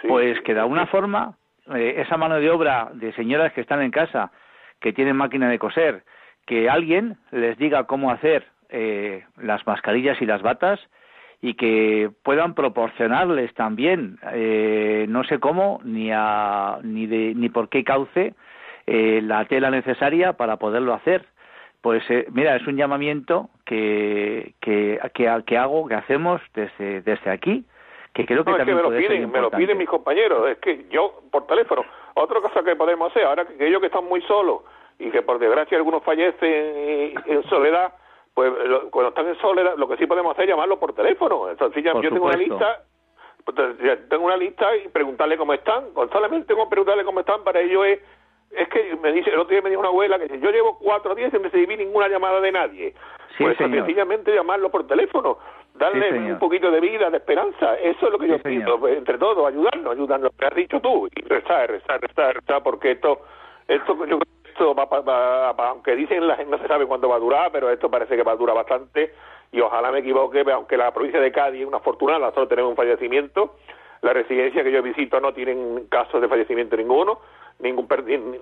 Speaker 7: sí,
Speaker 3: pues que de alguna forma eh, esa mano de obra de señoras que están en casa, que tienen máquina de coser, que alguien les diga cómo hacer eh, las mascarillas y las batas y que puedan proporcionarles también, eh, no sé cómo, ni, a, ni, de, ni por qué cauce, eh, la tela necesaria para poderlo hacer. Pues eh, mira, es un llamamiento que, que, que, que hago, que hacemos desde, desde aquí, que creo que
Speaker 7: No, es que me lo
Speaker 3: ser
Speaker 7: piden, me lo piden mis compañeros, es que yo, por teléfono, otra cosa que podemos hacer, ahora que ellos que están muy solos y que por desgracia algunos fallecen en, en soledad, pues lo- cuando están en soledad, lo que sí podemos hacer es llamarlos por teléfono. Ya-
Speaker 3: Por
Speaker 7: yo tengo una lista, pues, tengo una lista y preguntarle cómo están, con solamente tengo que preguntarle cómo están, para ello es, es que me dice, el otro día me dijo una abuela que dice, yo llevo cuatro días sin recibir ninguna llamada de nadie.
Speaker 3: Sí,
Speaker 7: pues sencillamente llamarlo por teléfono, darle
Speaker 3: Sí,
Speaker 7: un poquito de vida, de esperanza, eso es lo que
Speaker 3: Sí,
Speaker 7: yo pido, pues, entre todos, ayudarnos, ayudarnos, lo que has dicho tú, y rezar, rezar, rezar, rezar, porque esto, esto, yo creo esto va, va- va- aunque dicen la gente no se sabe cuándo va a durar, pero esto parece que va a durar bastante, y ojalá me equivoque, aunque la provincia de Cádiz es una fortuna, nosotros tenemos un fallecimiento, la residencia que yo visito no tienen casos de fallecimiento ninguno, ningún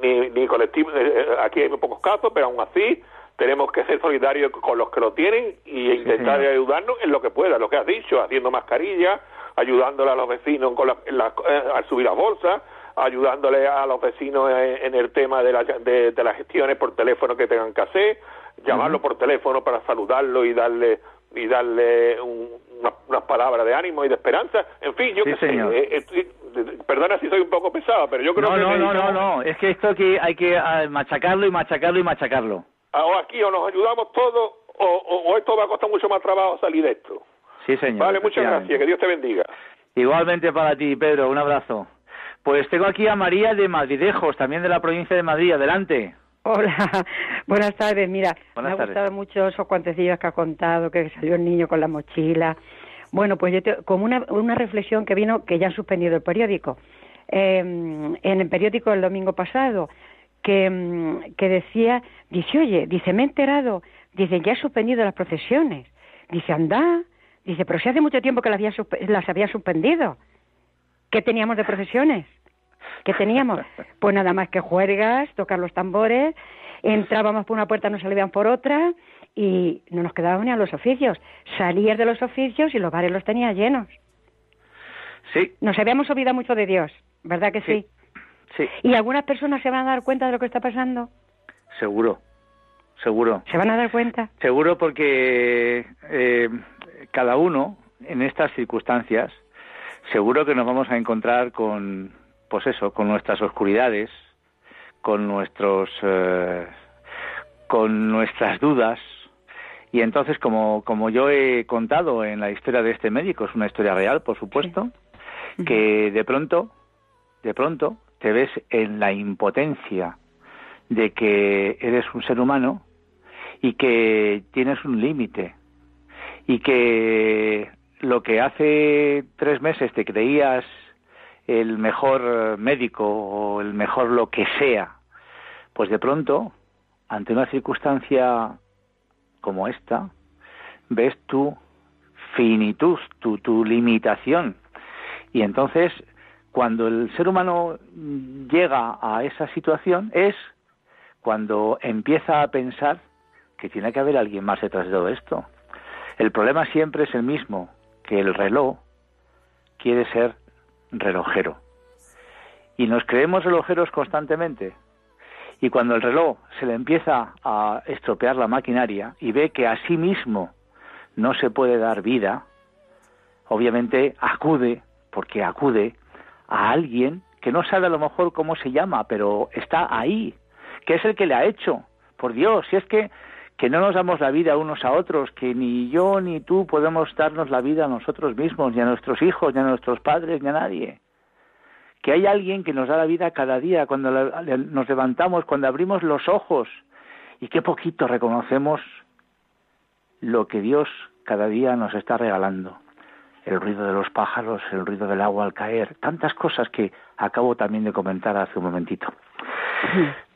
Speaker 7: ni, ni, colectivo, eh, eh, aquí hay muy pocos casos, pero aún así tenemos que ser solidarios con los que lo tienen y intentar ayudarnos en lo que pueda, lo que has dicho, haciendo mascarillas, ayudándole a los vecinos con la, la- eh, al subir las bolsas, ayudándole a los vecinos en, en el tema de, la- de, de las gestiones por teléfono que tengan que hacer, llamarlo por teléfono para saludarlo y darle y darle unas palabras de ánimo y de esperanza. En fin, yo
Speaker 3: sí,
Speaker 7: qué
Speaker 3: señor.
Speaker 7: sé. eh, perdona si soy un poco pesado, pero yo creo
Speaker 3: no,
Speaker 7: que...
Speaker 3: No, no, no, no, es que esto que hay que ah, machacarlo y machacarlo y machacarlo.
Speaker 7: O aquí o nos ayudamos todos o, o- o esto va a costar mucho más trabajo salir de esto.
Speaker 3: Sí, señor.
Speaker 7: Vale, muchas gracias. Que Dios te bendiga.
Speaker 3: Igualmente para ti, Pedro, un abrazo. Pues tengo aquí a María de Madridejos, también de la provincia de Madrid. Adelante.
Speaker 8: Hola, buenas tardes. Mira,
Speaker 3: Buenas
Speaker 8: me ha gustado mucho esos cuantecillos que ha contado, que salió el niño con la mochila. Bueno, pues yo te- como una, una reflexión que vino, que ya han suspendido el periódico, eh, en el periódico el domingo pasado, que, mm, que decía, dice, oye, dice, me he enterado, dice, ya ha suspendido las procesiones. Dice, anda, dice, pero si hace mucho tiempo que las había, las había suspendido. ¿Qué teníamos de procesiones? ¿Qué teníamos? Pues nada más que juergas, tocar los tambores, entrábamos por una puerta, nos salían por otra y no nos quedaban ni a los oficios. Salías de los oficios y los bares los tenía llenos.
Speaker 3: Sí,
Speaker 8: Nos habíamos olvidado mucho de Dios, ¿verdad que sí?
Speaker 3: sí,
Speaker 8: Y algunas personas se van a dar cuenta de lo que está pasando.
Speaker 3: seguro, seguro.
Speaker 8: ¿Se van a dar cuenta?
Speaker 3: Seguro porque eh, cada uno en estas circunstancias seguro que nos vamos a encontrar con pues eso, con nuestras oscuridades, con nuestros eh, con nuestras dudas. Y entonces como como yo he contado en la historia de este médico, es una historia real, por supuesto, que de pronto de pronto te ves en la impotencia de que eres un ser humano y que tienes un límite y que lo que hace tres meses te creías el mejor eh, médico o el mejor lo que sea, pues de pronto, ante una circunstancia como esta, ves tu finitud, tu, tu limitación. Y entonces, cuando el ser humano llega a esa situación, es cuando empieza a pensar que tiene que haber alguien más detrás de todo esto. El problema siempre es el mismo, que el reloj quiere ser relojero. Y nos creemos relojeros constantemente. Y cuando el reloj se le empieza a estropear la maquinaria y ve que a sí mismo no se puede dar vida, obviamente acude, porque acude a alguien que no sabe a lo mejor cómo se llama, pero está ahí, que es el que le ha hecho. Por Dios, si es que que no nos damos la vida unos a otros, que ni yo ni tú podemos darnos la vida a nosotros mismos, ni a nuestros hijos, ni a nuestros padres, ni a nadie. Que hay alguien que nos da la vida cada día, cuando nos levantamos, cuando abrimos los ojos, y qué poquito reconocemos lo que Dios cada día nos está regalando. El ruido de los pájaros, el ruido del agua al caer, tantas cosas que acabo también de comentar hace un momentito.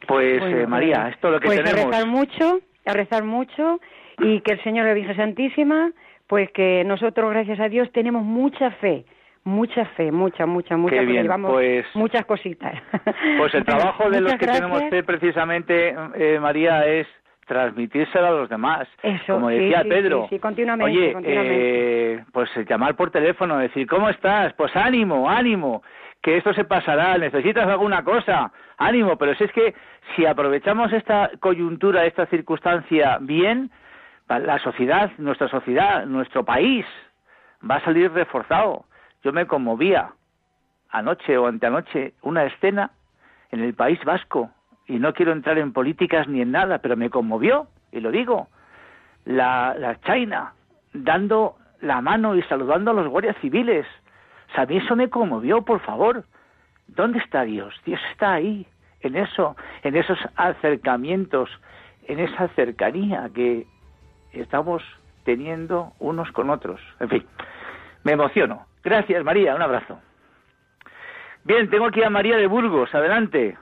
Speaker 3: Pues
Speaker 8: Bueno,
Speaker 3: eh, María,
Speaker 8: bueno.
Speaker 3: esto es lo que
Speaker 8: pues
Speaker 3: tenemos.
Speaker 8: a rezar mucho, a rezar mucho y que el Señor, la Virgen Santísima, pues que nosotros, gracias a Dios, tenemos mucha fe, mucha fe, mucha, mucha, mucha,
Speaker 3: Qué bien,
Speaker 8: llevamos
Speaker 3: pues-
Speaker 8: muchas cositas.
Speaker 3: Pues el trabajo de los que tenemos fe precisamente, eh, María, es transmitírselo a los demás.
Speaker 8: Eso,
Speaker 3: Como decía
Speaker 8: sí,
Speaker 3: Pedro.
Speaker 8: sí, sí, continuamente,
Speaker 3: Oye,
Speaker 8: continuamente.
Speaker 3: eh, pues eh, llamar por teléfono, decir, ¿cómo estás? Pues ánimo, ánimo, que esto se pasará, necesitas alguna cosa, ánimo, pero si es que si aprovechamos esta coyuntura, esta circunstancia bien, la sociedad, nuestra sociedad, nuestro país va a salir reforzado. Yo me conmovía anoche o anteanoche una escena en el País Vasco y no quiero entrar en políticas ni en nada, pero me conmovió y lo digo. La, la China dando la mano y saludando a los guardias civiles. A mí eso me conmovió, por favor. ¿Dónde está Dios? Dios está ahí, en eso, en esos acercamientos, en esa cercanía que estamos teniendo unos con otros. En fin, me emociono. Gracias, María. Un abrazo. Bien, tengo aquí a María de Burgos. Adelante.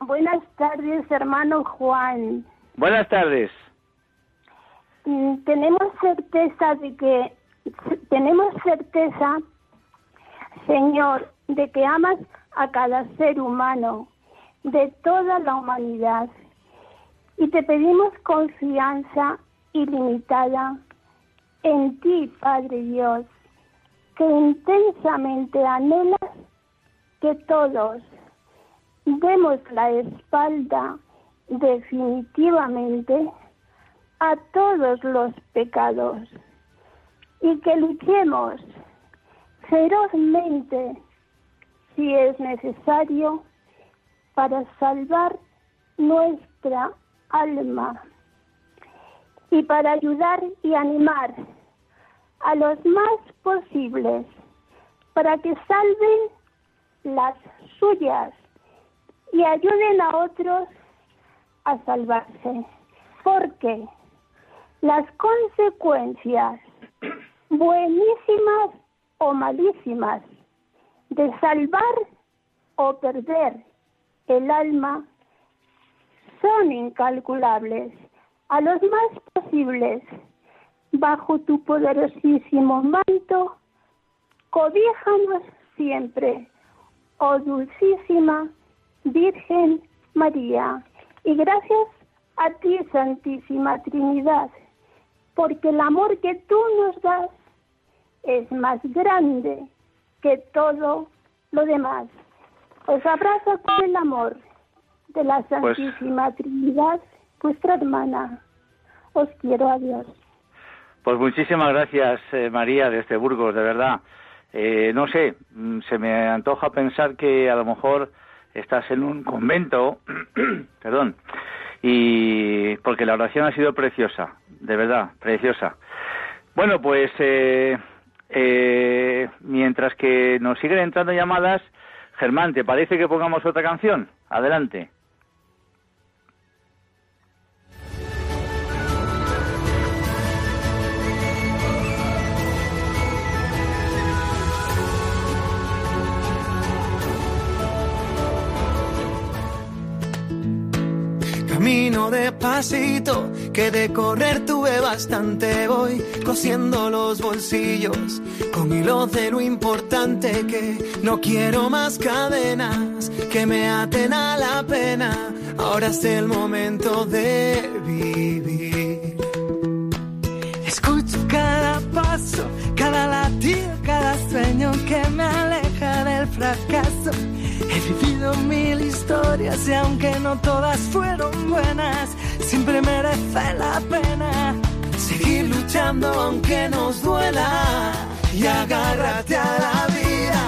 Speaker 9: Buenas tardes, hermano Juan.
Speaker 3: Buenas tardes.
Speaker 9: Mm, Tenemos certeza de que, tenemos certeza, Señor, de que amas a cada ser humano, de toda la humanidad. Y te pedimos confianza ilimitada en ti, Padre Dios, que intensamente anhelas que todos demos la espalda definitivamente a todos los pecados y que luchemos ferozmente si es necesario para salvar nuestra alma y para ayudar y animar a los más posibles para que salven las suyas y ayuden a otros a salvarse. Porque las consecuencias buenísimas o malísimas de salvar o perder el alma son incalculables. A los más posibles, bajo tu poderosísimo manto, cobíjanos siempre, oh dulcísima Virgen María. Y gracias a ti, Santísima Trinidad, porque el amor que tú nos das es más grande que todo lo demás. Os abrazo con el amor de la
Speaker 3: Pues
Speaker 9: Santísima Trinidad, vuestra hermana. Os quiero a Dios.
Speaker 3: Pues muchísimas gracias, eh, María, desde Burgos, de verdad. Eh, no sé, mm, se me antoja pensar que a lo mejor estás en un convento, perdón, y porque la oración ha sido preciosa, de verdad, preciosa. Bueno, pues eh, eh, mientras que nos siguen entrando llamadas, Germán, ¿te parece que pongamos otra canción? Adelante.
Speaker 10: Camino despacito, que de correr tuve bastante. Voy cosiendo los bolsillos con hilos de lo importante que no quiero más cadenas que me aten a la pena. Ahora es el momento de vivir. Escucho cada paso, cada latido, cada sueño que me aleja del fracaso. Mil historias y aunque no todas fueron buenas, siempre merece la pena seguir luchando aunque nos duela. Y agárrate a la vida,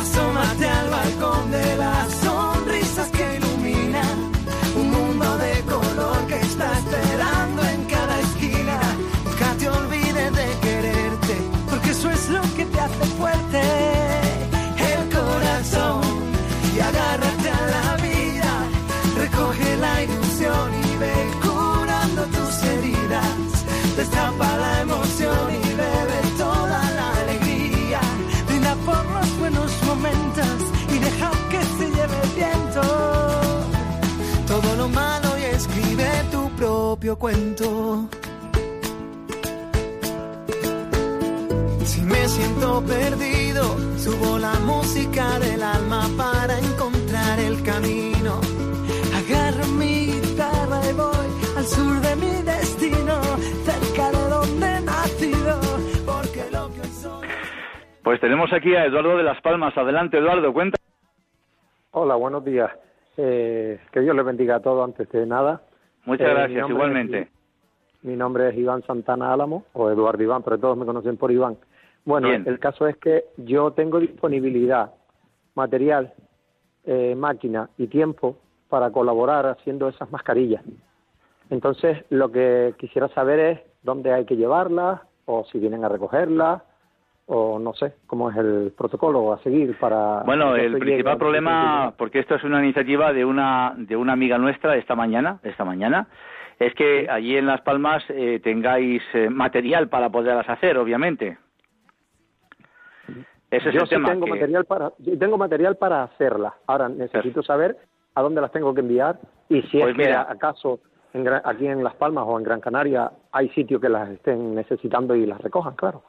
Speaker 10: asómate al balcón de las sonrisas que iluminan un mundo de color que está esperando propio cuento. Si me siento perdido, subo la música del alma para encontrar el camino. Agarro mi guitarra y voy al sur de mi destino, cerca de donde he nacido, porque lo que soy.
Speaker 3: Pues tenemos aquí a Eduardo de Las Palmas. Adelante, Eduardo, cuenta.
Speaker 11: Hola, buenos días. Eh, que Dios les bendiga a todos antes de nada.
Speaker 3: Muchas
Speaker 11: Eh, mi
Speaker 3: gracias,
Speaker 11: nombre
Speaker 3: igualmente.
Speaker 11: es- mi nombre es Iván Santana Álamo, o Eduardo Iván, pero todos me conocen por Iván. Bueno,
Speaker 3: Bien.
Speaker 11: el caso es que yo tengo disponibilidad material, eh, máquina y tiempo para colaborar haciendo esas mascarillas. Entonces, lo que quisiera saber es dónde hay que llevarlas, o si vienen a recogerlas, o no sé cómo es el protocolo a seguir para...
Speaker 3: Bueno,
Speaker 11: que
Speaker 3: el principal
Speaker 11: al
Speaker 3: problema, porque esto es una iniciativa de una de una amiga nuestra esta mañana, esta mañana, es que allí en Las Palmas eh, tengáis eh, material para poderlas hacer, obviamente. Ese es
Speaker 11: yo
Speaker 3: el
Speaker 11: sí
Speaker 3: tema.
Speaker 11: tengo
Speaker 3: que-
Speaker 11: material para yo tengo material para hacerlas. Ahora necesito saber a dónde las tengo que enviar y si
Speaker 3: Pues
Speaker 11: es que
Speaker 3: mira.
Speaker 11: acaso en aquí en Las Palmas o en Gran Canaria hay sitios que las estén necesitando y las recojan, claro.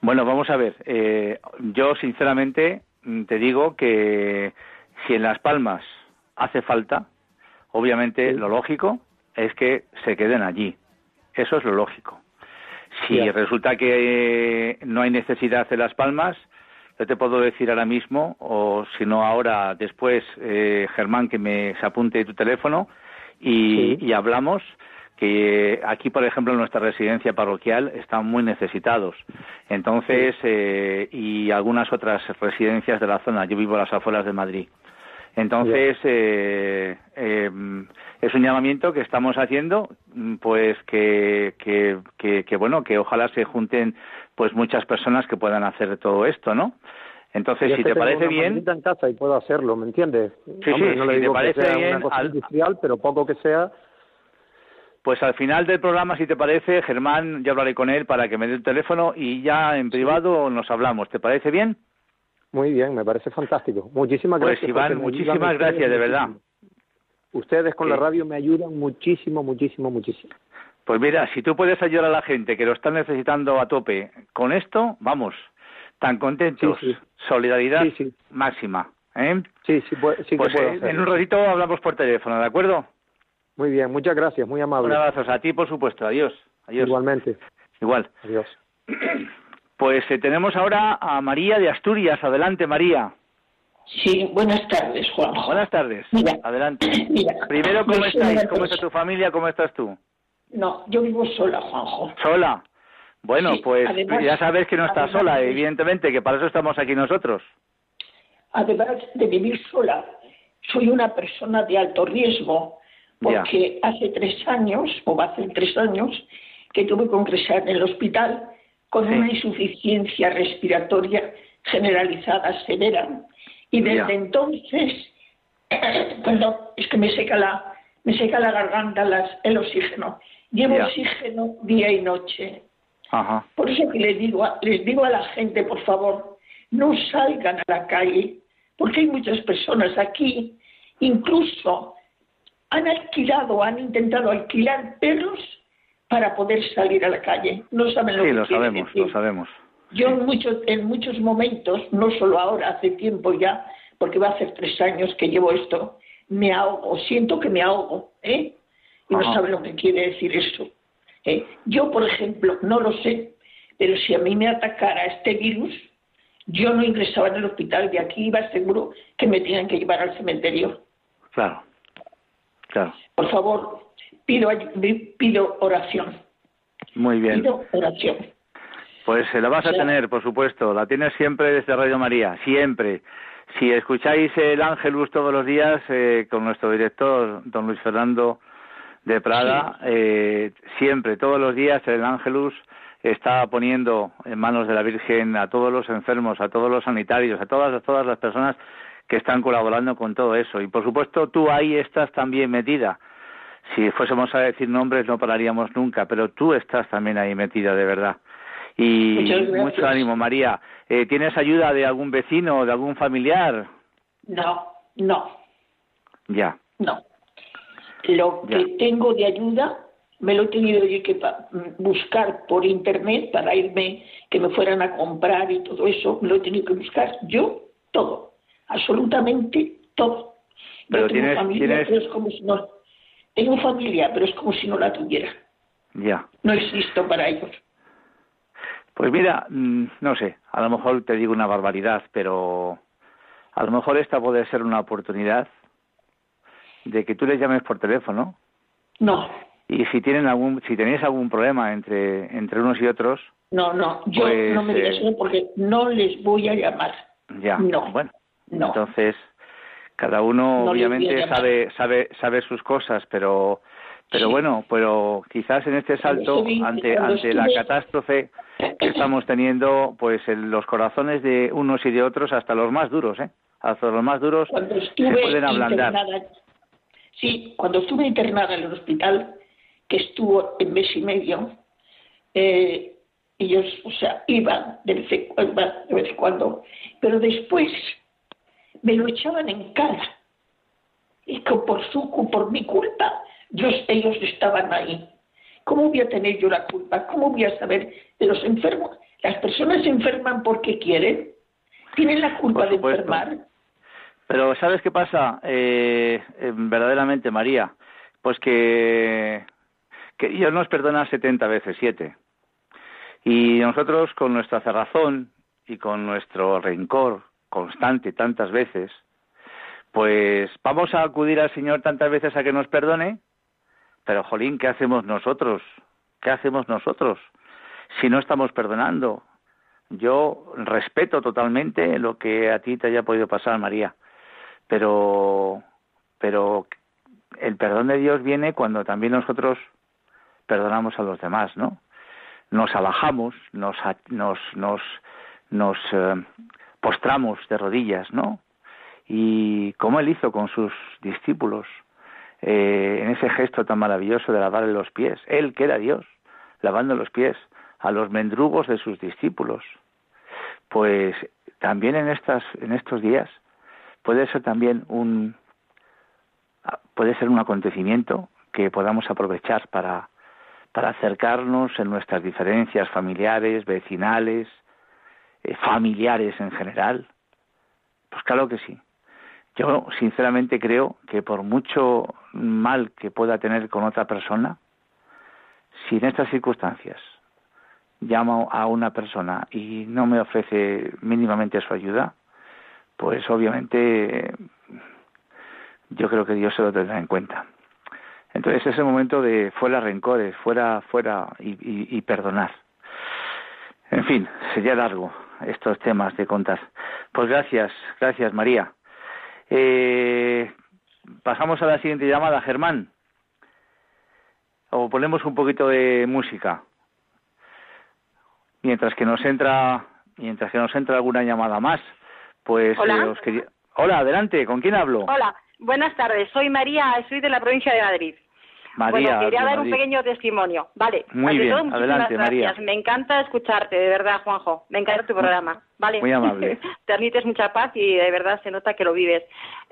Speaker 3: Bueno, vamos a ver. eh, yo, sinceramente, mm, te digo que si en Las Palmas hace falta, obviamente lo lógico es que se queden allí. Eso es lo lógico. Si
Speaker 11: Ya.
Speaker 3: resulta que eh, no hay necesidad en Las Palmas, yo te puedo decir ahora mismo, o si no ahora, después, eh, Germán, que me se apunte tu teléfono y, y hablamos que aquí, por ejemplo, en nuestra residencia parroquial están muy necesitados. Entonces, eh, y algunas otras residencias de la zona. Yo vivo a las afueras de Madrid. Entonces, eh, eh, es un llamamiento que estamos haciendo, mm, pues que, que, que, que, bueno, que ojalá se junten pues muchas personas que puedan hacer todo esto, ¿no? Entonces, si te parece bien,
Speaker 11: en casa y puedo hacerlo, ¿me entiendes?
Speaker 3: Sí, sí,
Speaker 11: no le
Speaker 3: si
Speaker 11: digo
Speaker 3: te parece
Speaker 11: que sea
Speaker 3: bien,
Speaker 11: una cosa
Speaker 3: al-
Speaker 11: industrial, pero poco que sea,
Speaker 3: Pues al final del programa, si te parece, Germán, yo hablaré con él para que me dé el teléfono y ya en privado nos hablamos. ¿Te parece bien?
Speaker 11: muy bien, me parece fantástico. Muchísimas
Speaker 3: Pues
Speaker 11: gracias.
Speaker 3: Iván, muchísimas gracias, de verdad.
Speaker 11: Ustedes con la radio me ayudan muchísimo, muchísimo, muchísimo.
Speaker 3: Pues mira, si tú puedes ayudar a la gente que lo está necesitando a tope con esto, vamos, tan contentos,
Speaker 11: Sí, sí.
Speaker 3: solidaridad máxima. ¿eh?
Speaker 11: Sí, sí,
Speaker 3: pues
Speaker 11: puedo
Speaker 3: eh, en un ratito hablamos por teléfono, ¿de acuerdo?
Speaker 11: Muy bien, muchas gracias, muy
Speaker 3: Un
Speaker 11: amable.
Speaker 3: abrazo a ti, por supuesto. Adiós. Adiós.
Speaker 11: Igualmente.
Speaker 3: Igual.
Speaker 11: Adiós.
Speaker 3: Pues eh, tenemos ahora a María de Asturias. Adelante, María.
Speaker 12: Sí, buenas tardes, Juanjo.
Speaker 3: Buenas tardes.
Speaker 12: Mira,
Speaker 3: Adelante.
Speaker 12: mira,
Speaker 3: Primero, ¿cómo estáis? ¿Cómo está tu familia? ¿Cómo estás tú?
Speaker 12: No, yo vivo sola, Juanjo.
Speaker 3: ¿Sola? Bueno,
Speaker 12: Sí,
Speaker 3: pues
Speaker 12: además-
Speaker 3: ya sabes que no estás
Speaker 12: además-
Speaker 3: sola, evidentemente, que para eso estamos aquí nosotros.
Speaker 12: Además de vivir sola, soy una persona de alto riesgo,
Speaker 3: Ya.
Speaker 12: porque hace tres años, o hace tres años, que tuve que ingresar en el hospital con
Speaker 3: Sí.
Speaker 12: una insuficiencia respiratoria generalizada severa. Y desde
Speaker 3: Ya.
Speaker 12: entonces, perdón, es que me seca la, me seca la garganta las, el oxígeno. Llevo
Speaker 3: Ya.
Speaker 12: oxígeno día y noche.
Speaker 3: Ajá.
Speaker 12: Por eso que les digo, a- les digo a la gente, por favor, no salgan a la calle, porque hay muchas personas aquí, incluso han alquilado, han intentado alquilar perros para poder salir a la calle. No saben lo
Speaker 3: Sí,
Speaker 12: que
Speaker 3: lo sabemos,
Speaker 12: decir.
Speaker 3: lo sabemos.
Speaker 12: Yo en muchos, en muchos momentos, no solo ahora, hace tiempo ya, porque va a hacer tres años que llevo esto, me ahogo, siento que me ahogo, ¿eh? Y no saben lo que quiere decir eso. ¿eh? Yo, por ejemplo, no lo sé, pero si a mí me atacara este virus, yo no ingresaba en el hospital, de aquí iba seguro que me tenían que llevar al cementerio.
Speaker 3: Claro. Claro.
Speaker 12: Por favor, pido, pido oración,
Speaker 3: Muy bien.
Speaker 12: pido oración.
Speaker 3: Pues se la vas a tener, por supuesto. La tienes siempre desde Radio María, siempre. Si escucháis el Ángelus todos los días eh, con nuestro director, don Luis Fernando de Prada, eh, siempre, todos los días el Ángelus está poniendo en manos de la Virgen a todos los enfermos, a todos los sanitarios, a todas, a todas las personas que están colaborando con todo eso. Y por supuesto tú ahí estás también metida. Si fuésemos a decir nombres no pararíamos nunca, pero tú estás también ahí metida de verdad. Y mucho ánimo, María. Eh, ¿Tienes ayuda de algún vecino o de algún familiar?
Speaker 12: No, no,
Speaker 3: Ya,
Speaker 12: no. Lo
Speaker 3: Ya.
Speaker 12: que tengo de ayuda me lo he tenido yo que pa- buscar por internet para irme, que me fueran a comprar y todo eso, me lo he tenido que buscar yo todo, absolutamente todo.
Speaker 3: Pero
Speaker 12: tengo
Speaker 3: tienes-
Speaker 12: familia,
Speaker 3: tienes-
Speaker 12: pero es como si no, tengo familia, pero es como si no la tuviera.
Speaker 3: ya.
Speaker 12: No existo para ellos.
Speaker 3: Pues mira, mm, no sé, a lo mejor te digo una barbaridad, pero a lo mejor esta puede ser una oportunidad de que tú les llames por teléfono
Speaker 12: No,
Speaker 3: y si tienen algún, si tenéis algún problema entre entre unos y otros,
Speaker 12: no, no, yo
Speaker 3: Pues,
Speaker 12: no me digas
Speaker 3: eh,
Speaker 12: eso porque no les voy a llamar.
Speaker 3: ya,
Speaker 12: No.
Speaker 3: bueno,
Speaker 12: No.
Speaker 3: entonces cada uno
Speaker 12: No
Speaker 3: obviamente sabe sabe sabe sus cosas, pero pero
Speaker 12: Sí.
Speaker 3: bueno, pero quizás en este salto ante ante la catástrofe que estamos teniendo, pues en los corazones de unos y de otros, hasta los más duros, ¿eh? Hasta los más duros se pueden ablandar.
Speaker 12: internada, sí, cuando estuve internada en el hospital, que estuvo en mes y medio, eh, ellos, o sea, iban de vez, en cuando, de vez en cuando, pero después me lo echaban en cara. Y que por su por mi culpa, yo, ellos estaban ahí. ¿Cómo voy a tener yo la culpa? ¿Cómo voy a saber de los enfermos? Las personas se enferman porque quieren. Tienen la culpa de enfermar.
Speaker 3: Pero ¿sabes qué pasa? Eh, eh, verdaderamente, María, pues que, que Dios nos perdona 70 veces 7. Y nosotros con nuestra cerrazón y con nuestro rencor constante tantas veces, pues vamos a acudir al Señor tantas veces a que nos perdone, pero jolín, ¿qué hacemos nosotros? ¿Qué hacemos nosotros si no estamos perdonando? Yo respeto totalmente lo que a ti te haya podido pasar, María, pero, pero el perdón de Dios viene cuando también nosotros perdonamos a los demás, ¿no? Nos alajamos, nos, nos, nos, nos eh, postramos de rodillas, ¿no? Y como él hizo con sus discípulos, eh, en ese gesto tan maravilloso de lavarle los pies, él que era Dios, lavando los pies a los mendrugos de sus discípulos. Pues también en estas, en estos días puede ser también un puede ser un acontecimiento que podamos aprovechar para, para acercarnos en nuestras diferencias familiares, vecinales, eh, familiares en general. Pues claro que sí. Yo sinceramente creo que por mucho mal que pueda tener con otra persona, si en estas circunstancias llamo a una persona y no me ofrece mínimamente su ayuda, pues obviamente yo creo que Dios se lo tendrá en cuenta. Entonces es el momento de fuera rencores, fuera, fuera y, perdonar. En fin, sería largo estos temas de contar. Pues gracias, gracias María. Eh, pasamos a la siguiente llamada, Germán. O ponemos un poquito de música. Mientras que nos entra, mientras que nos entra alguna llamada más, pues
Speaker 13: Hola.
Speaker 3: Eh, os quería... Hola, adelante, ¿con quién hablo?
Speaker 13: Hola, buenas tardes. Soy María, soy de la provincia de Madrid.
Speaker 3: María,
Speaker 13: bueno, quería dar un pequeño testimonio. Vale.
Speaker 3: Muy
Speaker 13: ante
Speaker 3: bien,
Speaker 13: todo,
Speaker 3: adelante,
Speaker 13: gracias.
Speaker 3: María.
Speaker 13: Me encanta escucharte, de verdad, Juanjo. Me encanta tu programa. Vale.
Speaker 3: Muy amable.
Speaker 13: Transmites mucha paz y de verdad se nota que lo vives.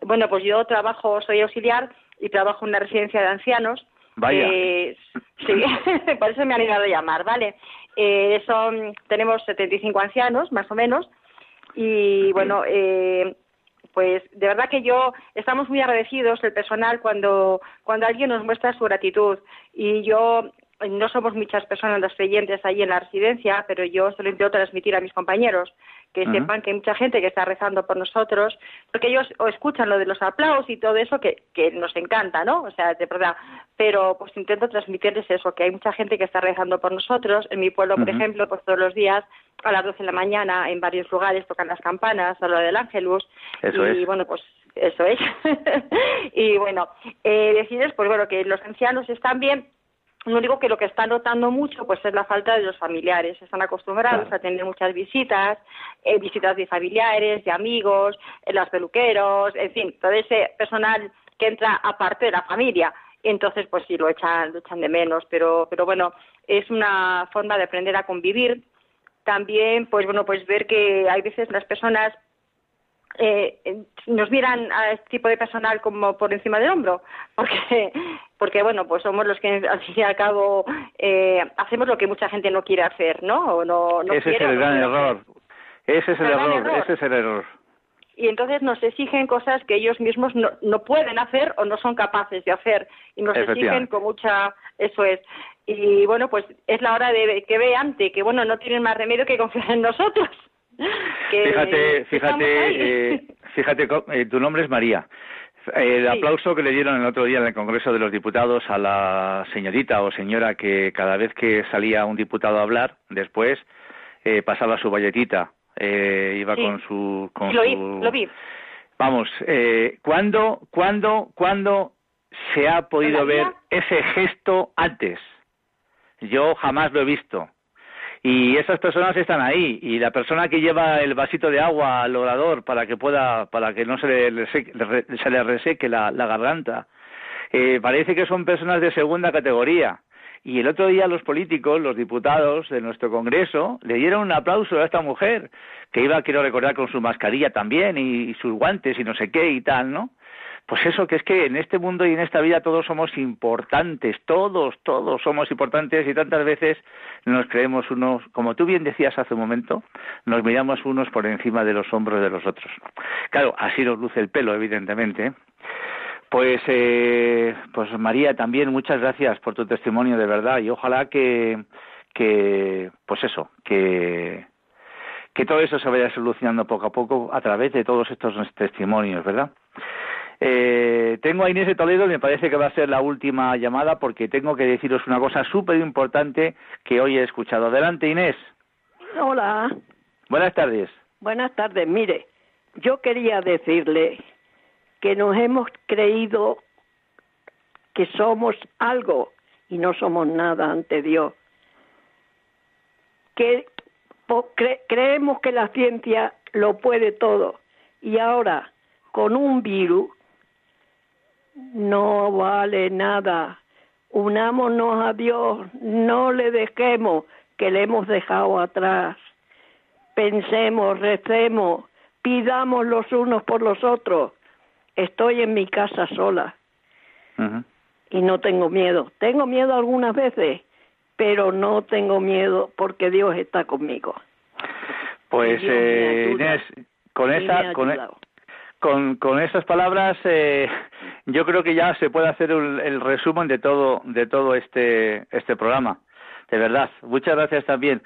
Speaker 13: Bueno, pues yo trabajo, soy auxiliar y trabajo en una residencia de ancianos.
Speaker 3: Vaya.
Speaker 13: Eh, sí, por eso me han animado a llamar, ¿vale? Eh, son, tenemos 75 ancianos, más o menos, y bueno, eh, pues de verdad que yo estamos muy agradecidos el personal cuando cuando alguien nos muestra su gratitud. Y yo no somos muchas personas las creyentes ahí en la residencia, pero yo se lo intento transmitir a mis compañeros que sepan que hay mucha gente que está rezando por nosotros, porque ellos o escuchan lo de los aplausos y todo eso que, que nos encanta, ¿no? O sea, de verdad. Pero pues intento transmitirles eso, que hay mucha gente que está rezando por nosotros. En mi pueblo, por ejemplo, pues todos los días a las 12 de la mañana en varios lugares tocan las campanas, a lo del Ángelus.
Speaker 3: Eso
Speaker 13: y
Speaker 3: es.
Speaker 13: bueno, pues eso es. y bueno, eh, decirles pues bueno que los ancianos están bien, lo único que lo que están notando mucho pues es la falta de los familiares. Están acostumbrados a tener muchas visitas, eh, visitas de familiares, de amigos, en los peluqueros, en fin, todo ese personal que entra aparte de la familia. Entonces, pues sí, lo echan, lo echan de menos, pero, pero bueno, es una forma de aprender a convivir. También, pues bueno, pues ver que hay veces las personas eh, nos miran a este tipo de personal como por encima del hombro, porque, porque bueno, pues somos los que al fin y al cabo eh, hacemos lo que mucha gente no quiere hacer, ¿no? O no, no
Speaker 3: ese es
Speaker 13: quiere
Speaker 3: el
Speaker 13: no
Speaker 3: gran error. Ese es el error,
Speaker 13: error.
Speaker 3: ese es el error.
Speaker 13: y entonces nos exigen cosas que ellos mismos no, no pueden hacer o no son capaces de hacer y nos exigen con mucha eso es y bueno pues es la hora de que vean que bueno no tienen más remedio que confiar en nosotros que
Speaker 3: Fíjate, fíjate, eh, fíjate, eh, tu nombre es María. El
Speaker 13: Sí.
Speaker 3: aplauso que le dieron el otro día en el Congreso de los Diputados a la señorita o señora que cada vez que salía un diputado a hablar, después eh, pasaba su valletita, eh, iba
Speaker 13: Sí.
Speaker 3: con su... Con
Speaker 13: lo vi lo vi
Speaker 3: Vamos, eh, ¿cuándo, cuándo, cuándo se ha podido ver ese gesto antes? Yo jamás lo he visto. Y esas personas están ahí. Y la persona que lleva el vasito de agua al orador para que pueda, para que no se le, reseque- re- se le reseque la, la garganta, eh, parece que son personas de segunda categoría. Y el otro día los políticos, los diputados de nuestro Congreso, le dieron un aplauso a esta mujer, que iba, quiero recordar, con su mascarilla también y, y sus guantes y no sé qué y tal, ¿no? Pues eso, que es que en este mundo y en esta vida todos somos importantes, todos, todos somos importantes y tantas veces nos creemos unos, como tú bien decías hace un momento, nos miramos unos por encima de los hombros de los otros. Claro, así nos luce el pelo, evidentemente. Pues, eh, pues María, también muchas gracias por tu testimonio, de verdad, y ojalá que, que pues eso, que, que todo eso se vaya solucionando poco a poco a través de todos estos testimonios, ¿verdad? Eh, tengo a Inés de Toledo me parece que va a ser la última llamada porque tengo que deciros una cosa súper importante que hoy he escuchado. Adelante, Inés.
Speaker 14: Hola.
Speaker 3: Buenas tardes.
Speaker 14: Buenas tardes. Mire, yo quería decirle que nos hemos creído que somos algo y no somos nada ante Dios. Que creemos que la ciencia lo puede todo y ahora con un virus no vale nada. Unámonos a Dios, no le dejemos que le hemos dejado atrás. Pensemos, recemos, pidamos los unos por los otros. Estoy en mi casa sola y no tengo miedo. Tengo miedo algunas veces, pero no tengo miedo porque Dios está conmigo.
Speaker 3: Pues eh, Inés, con esa, con, con, con esas palabras, eh, yo creo que ya se puede hacer el resumen de todo, de todo este, este programa. De verdad, muchas gracias también.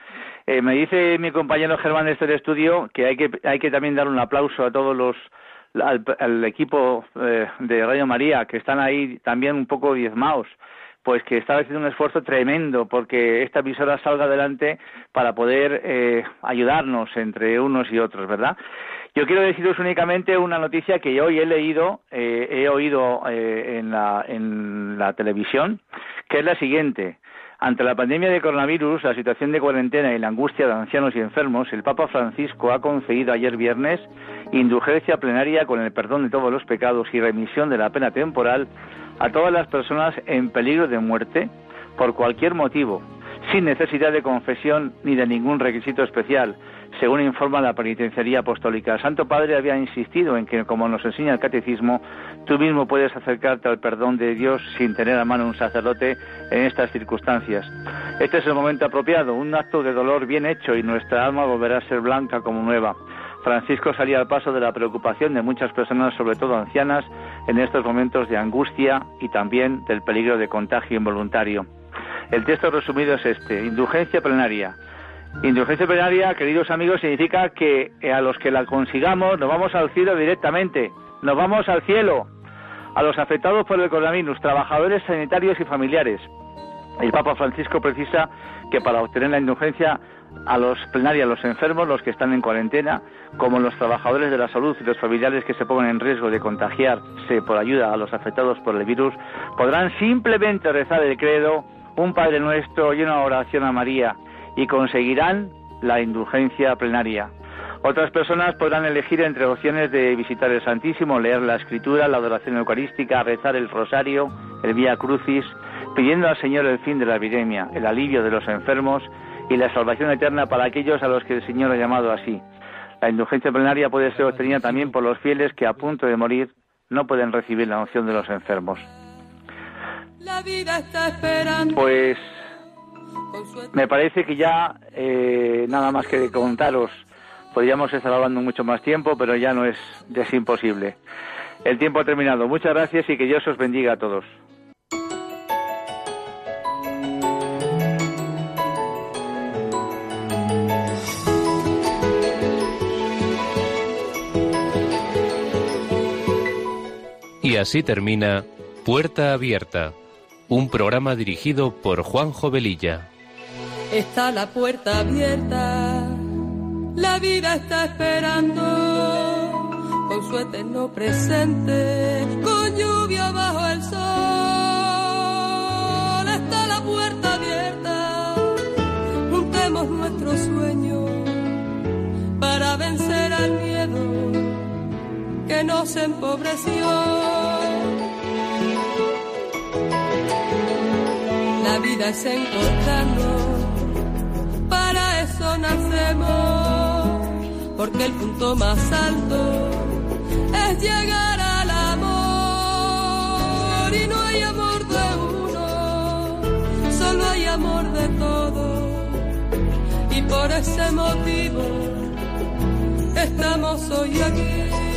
Speaker 3: Eh, me dice mi compañero Germán de este estudio que hay que, hay que también dar un aplauso a todos los, al, equipo eh, de Radio María que están ahí también un poco diezmados pues que está haciendo un esfuerzo tremendo porque esta emisora salga adelante para poder eh, ayudarnos entre unos y otros, ¿verdad? Yo quiero deciros únicamente una noticia que hoy he leído, eh, he oído eh, en, la, en la televisión, que es la siguiente. Ante la pandemia de coronavirus, la situación de cuarentena y la angustia de ancianos y enfermos, el Papa Francisco ha concedido ayer viernes indulgencia plenaria con el perdón de todos los pecados y remisión de la pena temporal a todas las personas en peligro de muerte por cualquier motivo, sin necesidad de confesión ni de ningún requisito especial, según informa la Penitenciaría Apostólica. El Santo Padre había insistido en que, como nos enseña el Catecismo, tú mismo puedes acercarte al perdón de Dios sin tener a mano un sacerdote en estas circunstancias. Este es el momento apropiado, un acto de dolor bien hecho y nuestra alma volverá a ser blanca como nueva. Francisco salía al paso de la preocupación de muchas personas, sobre todo ancianas, en estos momentos de angustia y también del peligro de contagio involuntario. El texto resumido es este, indulgencia plenaria. Indulgencia plenaria, queridos amigos, significa que eh, a los que la consigamos nos vamos al cielo directamente, nos vamos al cielo. A los afectados por el coronavirus, trabajadores sanitarios y familiares. El Papa Francisco precisa que para obtener la indulgencia a los plenarios, a los enfermos, los que están en cuarentena, como los trabajadores de la salud y los familiares que se pongan en riesgo de contagiarse por ayuda a los afectados por el virus, podrán simplemente rezar el credo, un Padre Nuestro y una oración a María, y conseguirán la indulgencia plenaria. Otras personas podrán elegir entre opciones de visitar el Santísimo, leer la Escritura, la adoración eucarística, rezar el Rosario, el Vía Crucis, pidiendo al Señor el fin de la epidemia, el alivio de los enfermos y la salvación eterna para aquellos a los que el Señor ha llamado así. La indulgencia plenaria puede ser obtenida también por los fieles que a punto de morir no pueden recibir la unción de los enfermos. Pues me parece que ya eh, nada más que contaros. Podríamos estar hablando mucho más tiempo, pero ya no es, es imposible. El tiempo ha terminado. Muchas gracias y que Dios os bendiga a todos.
Speaker 1: Y así termina Puerta Abierta, un programa dirigido por Juan Jovelilla.
Speaker 2: Está la puerta abierta, la vida está esperando, con su eterno presente, con lluvia bajo el sol. Está la puerta abierta, juntemos nuestro sueño para vencer al miedo que nos empobreció. La vida es encontrarnos, nacemos, porque el punto más alto es llegar al amor y no hay amor de uno, solo hay amor de todos y por ese motivo estamos hoy aquí.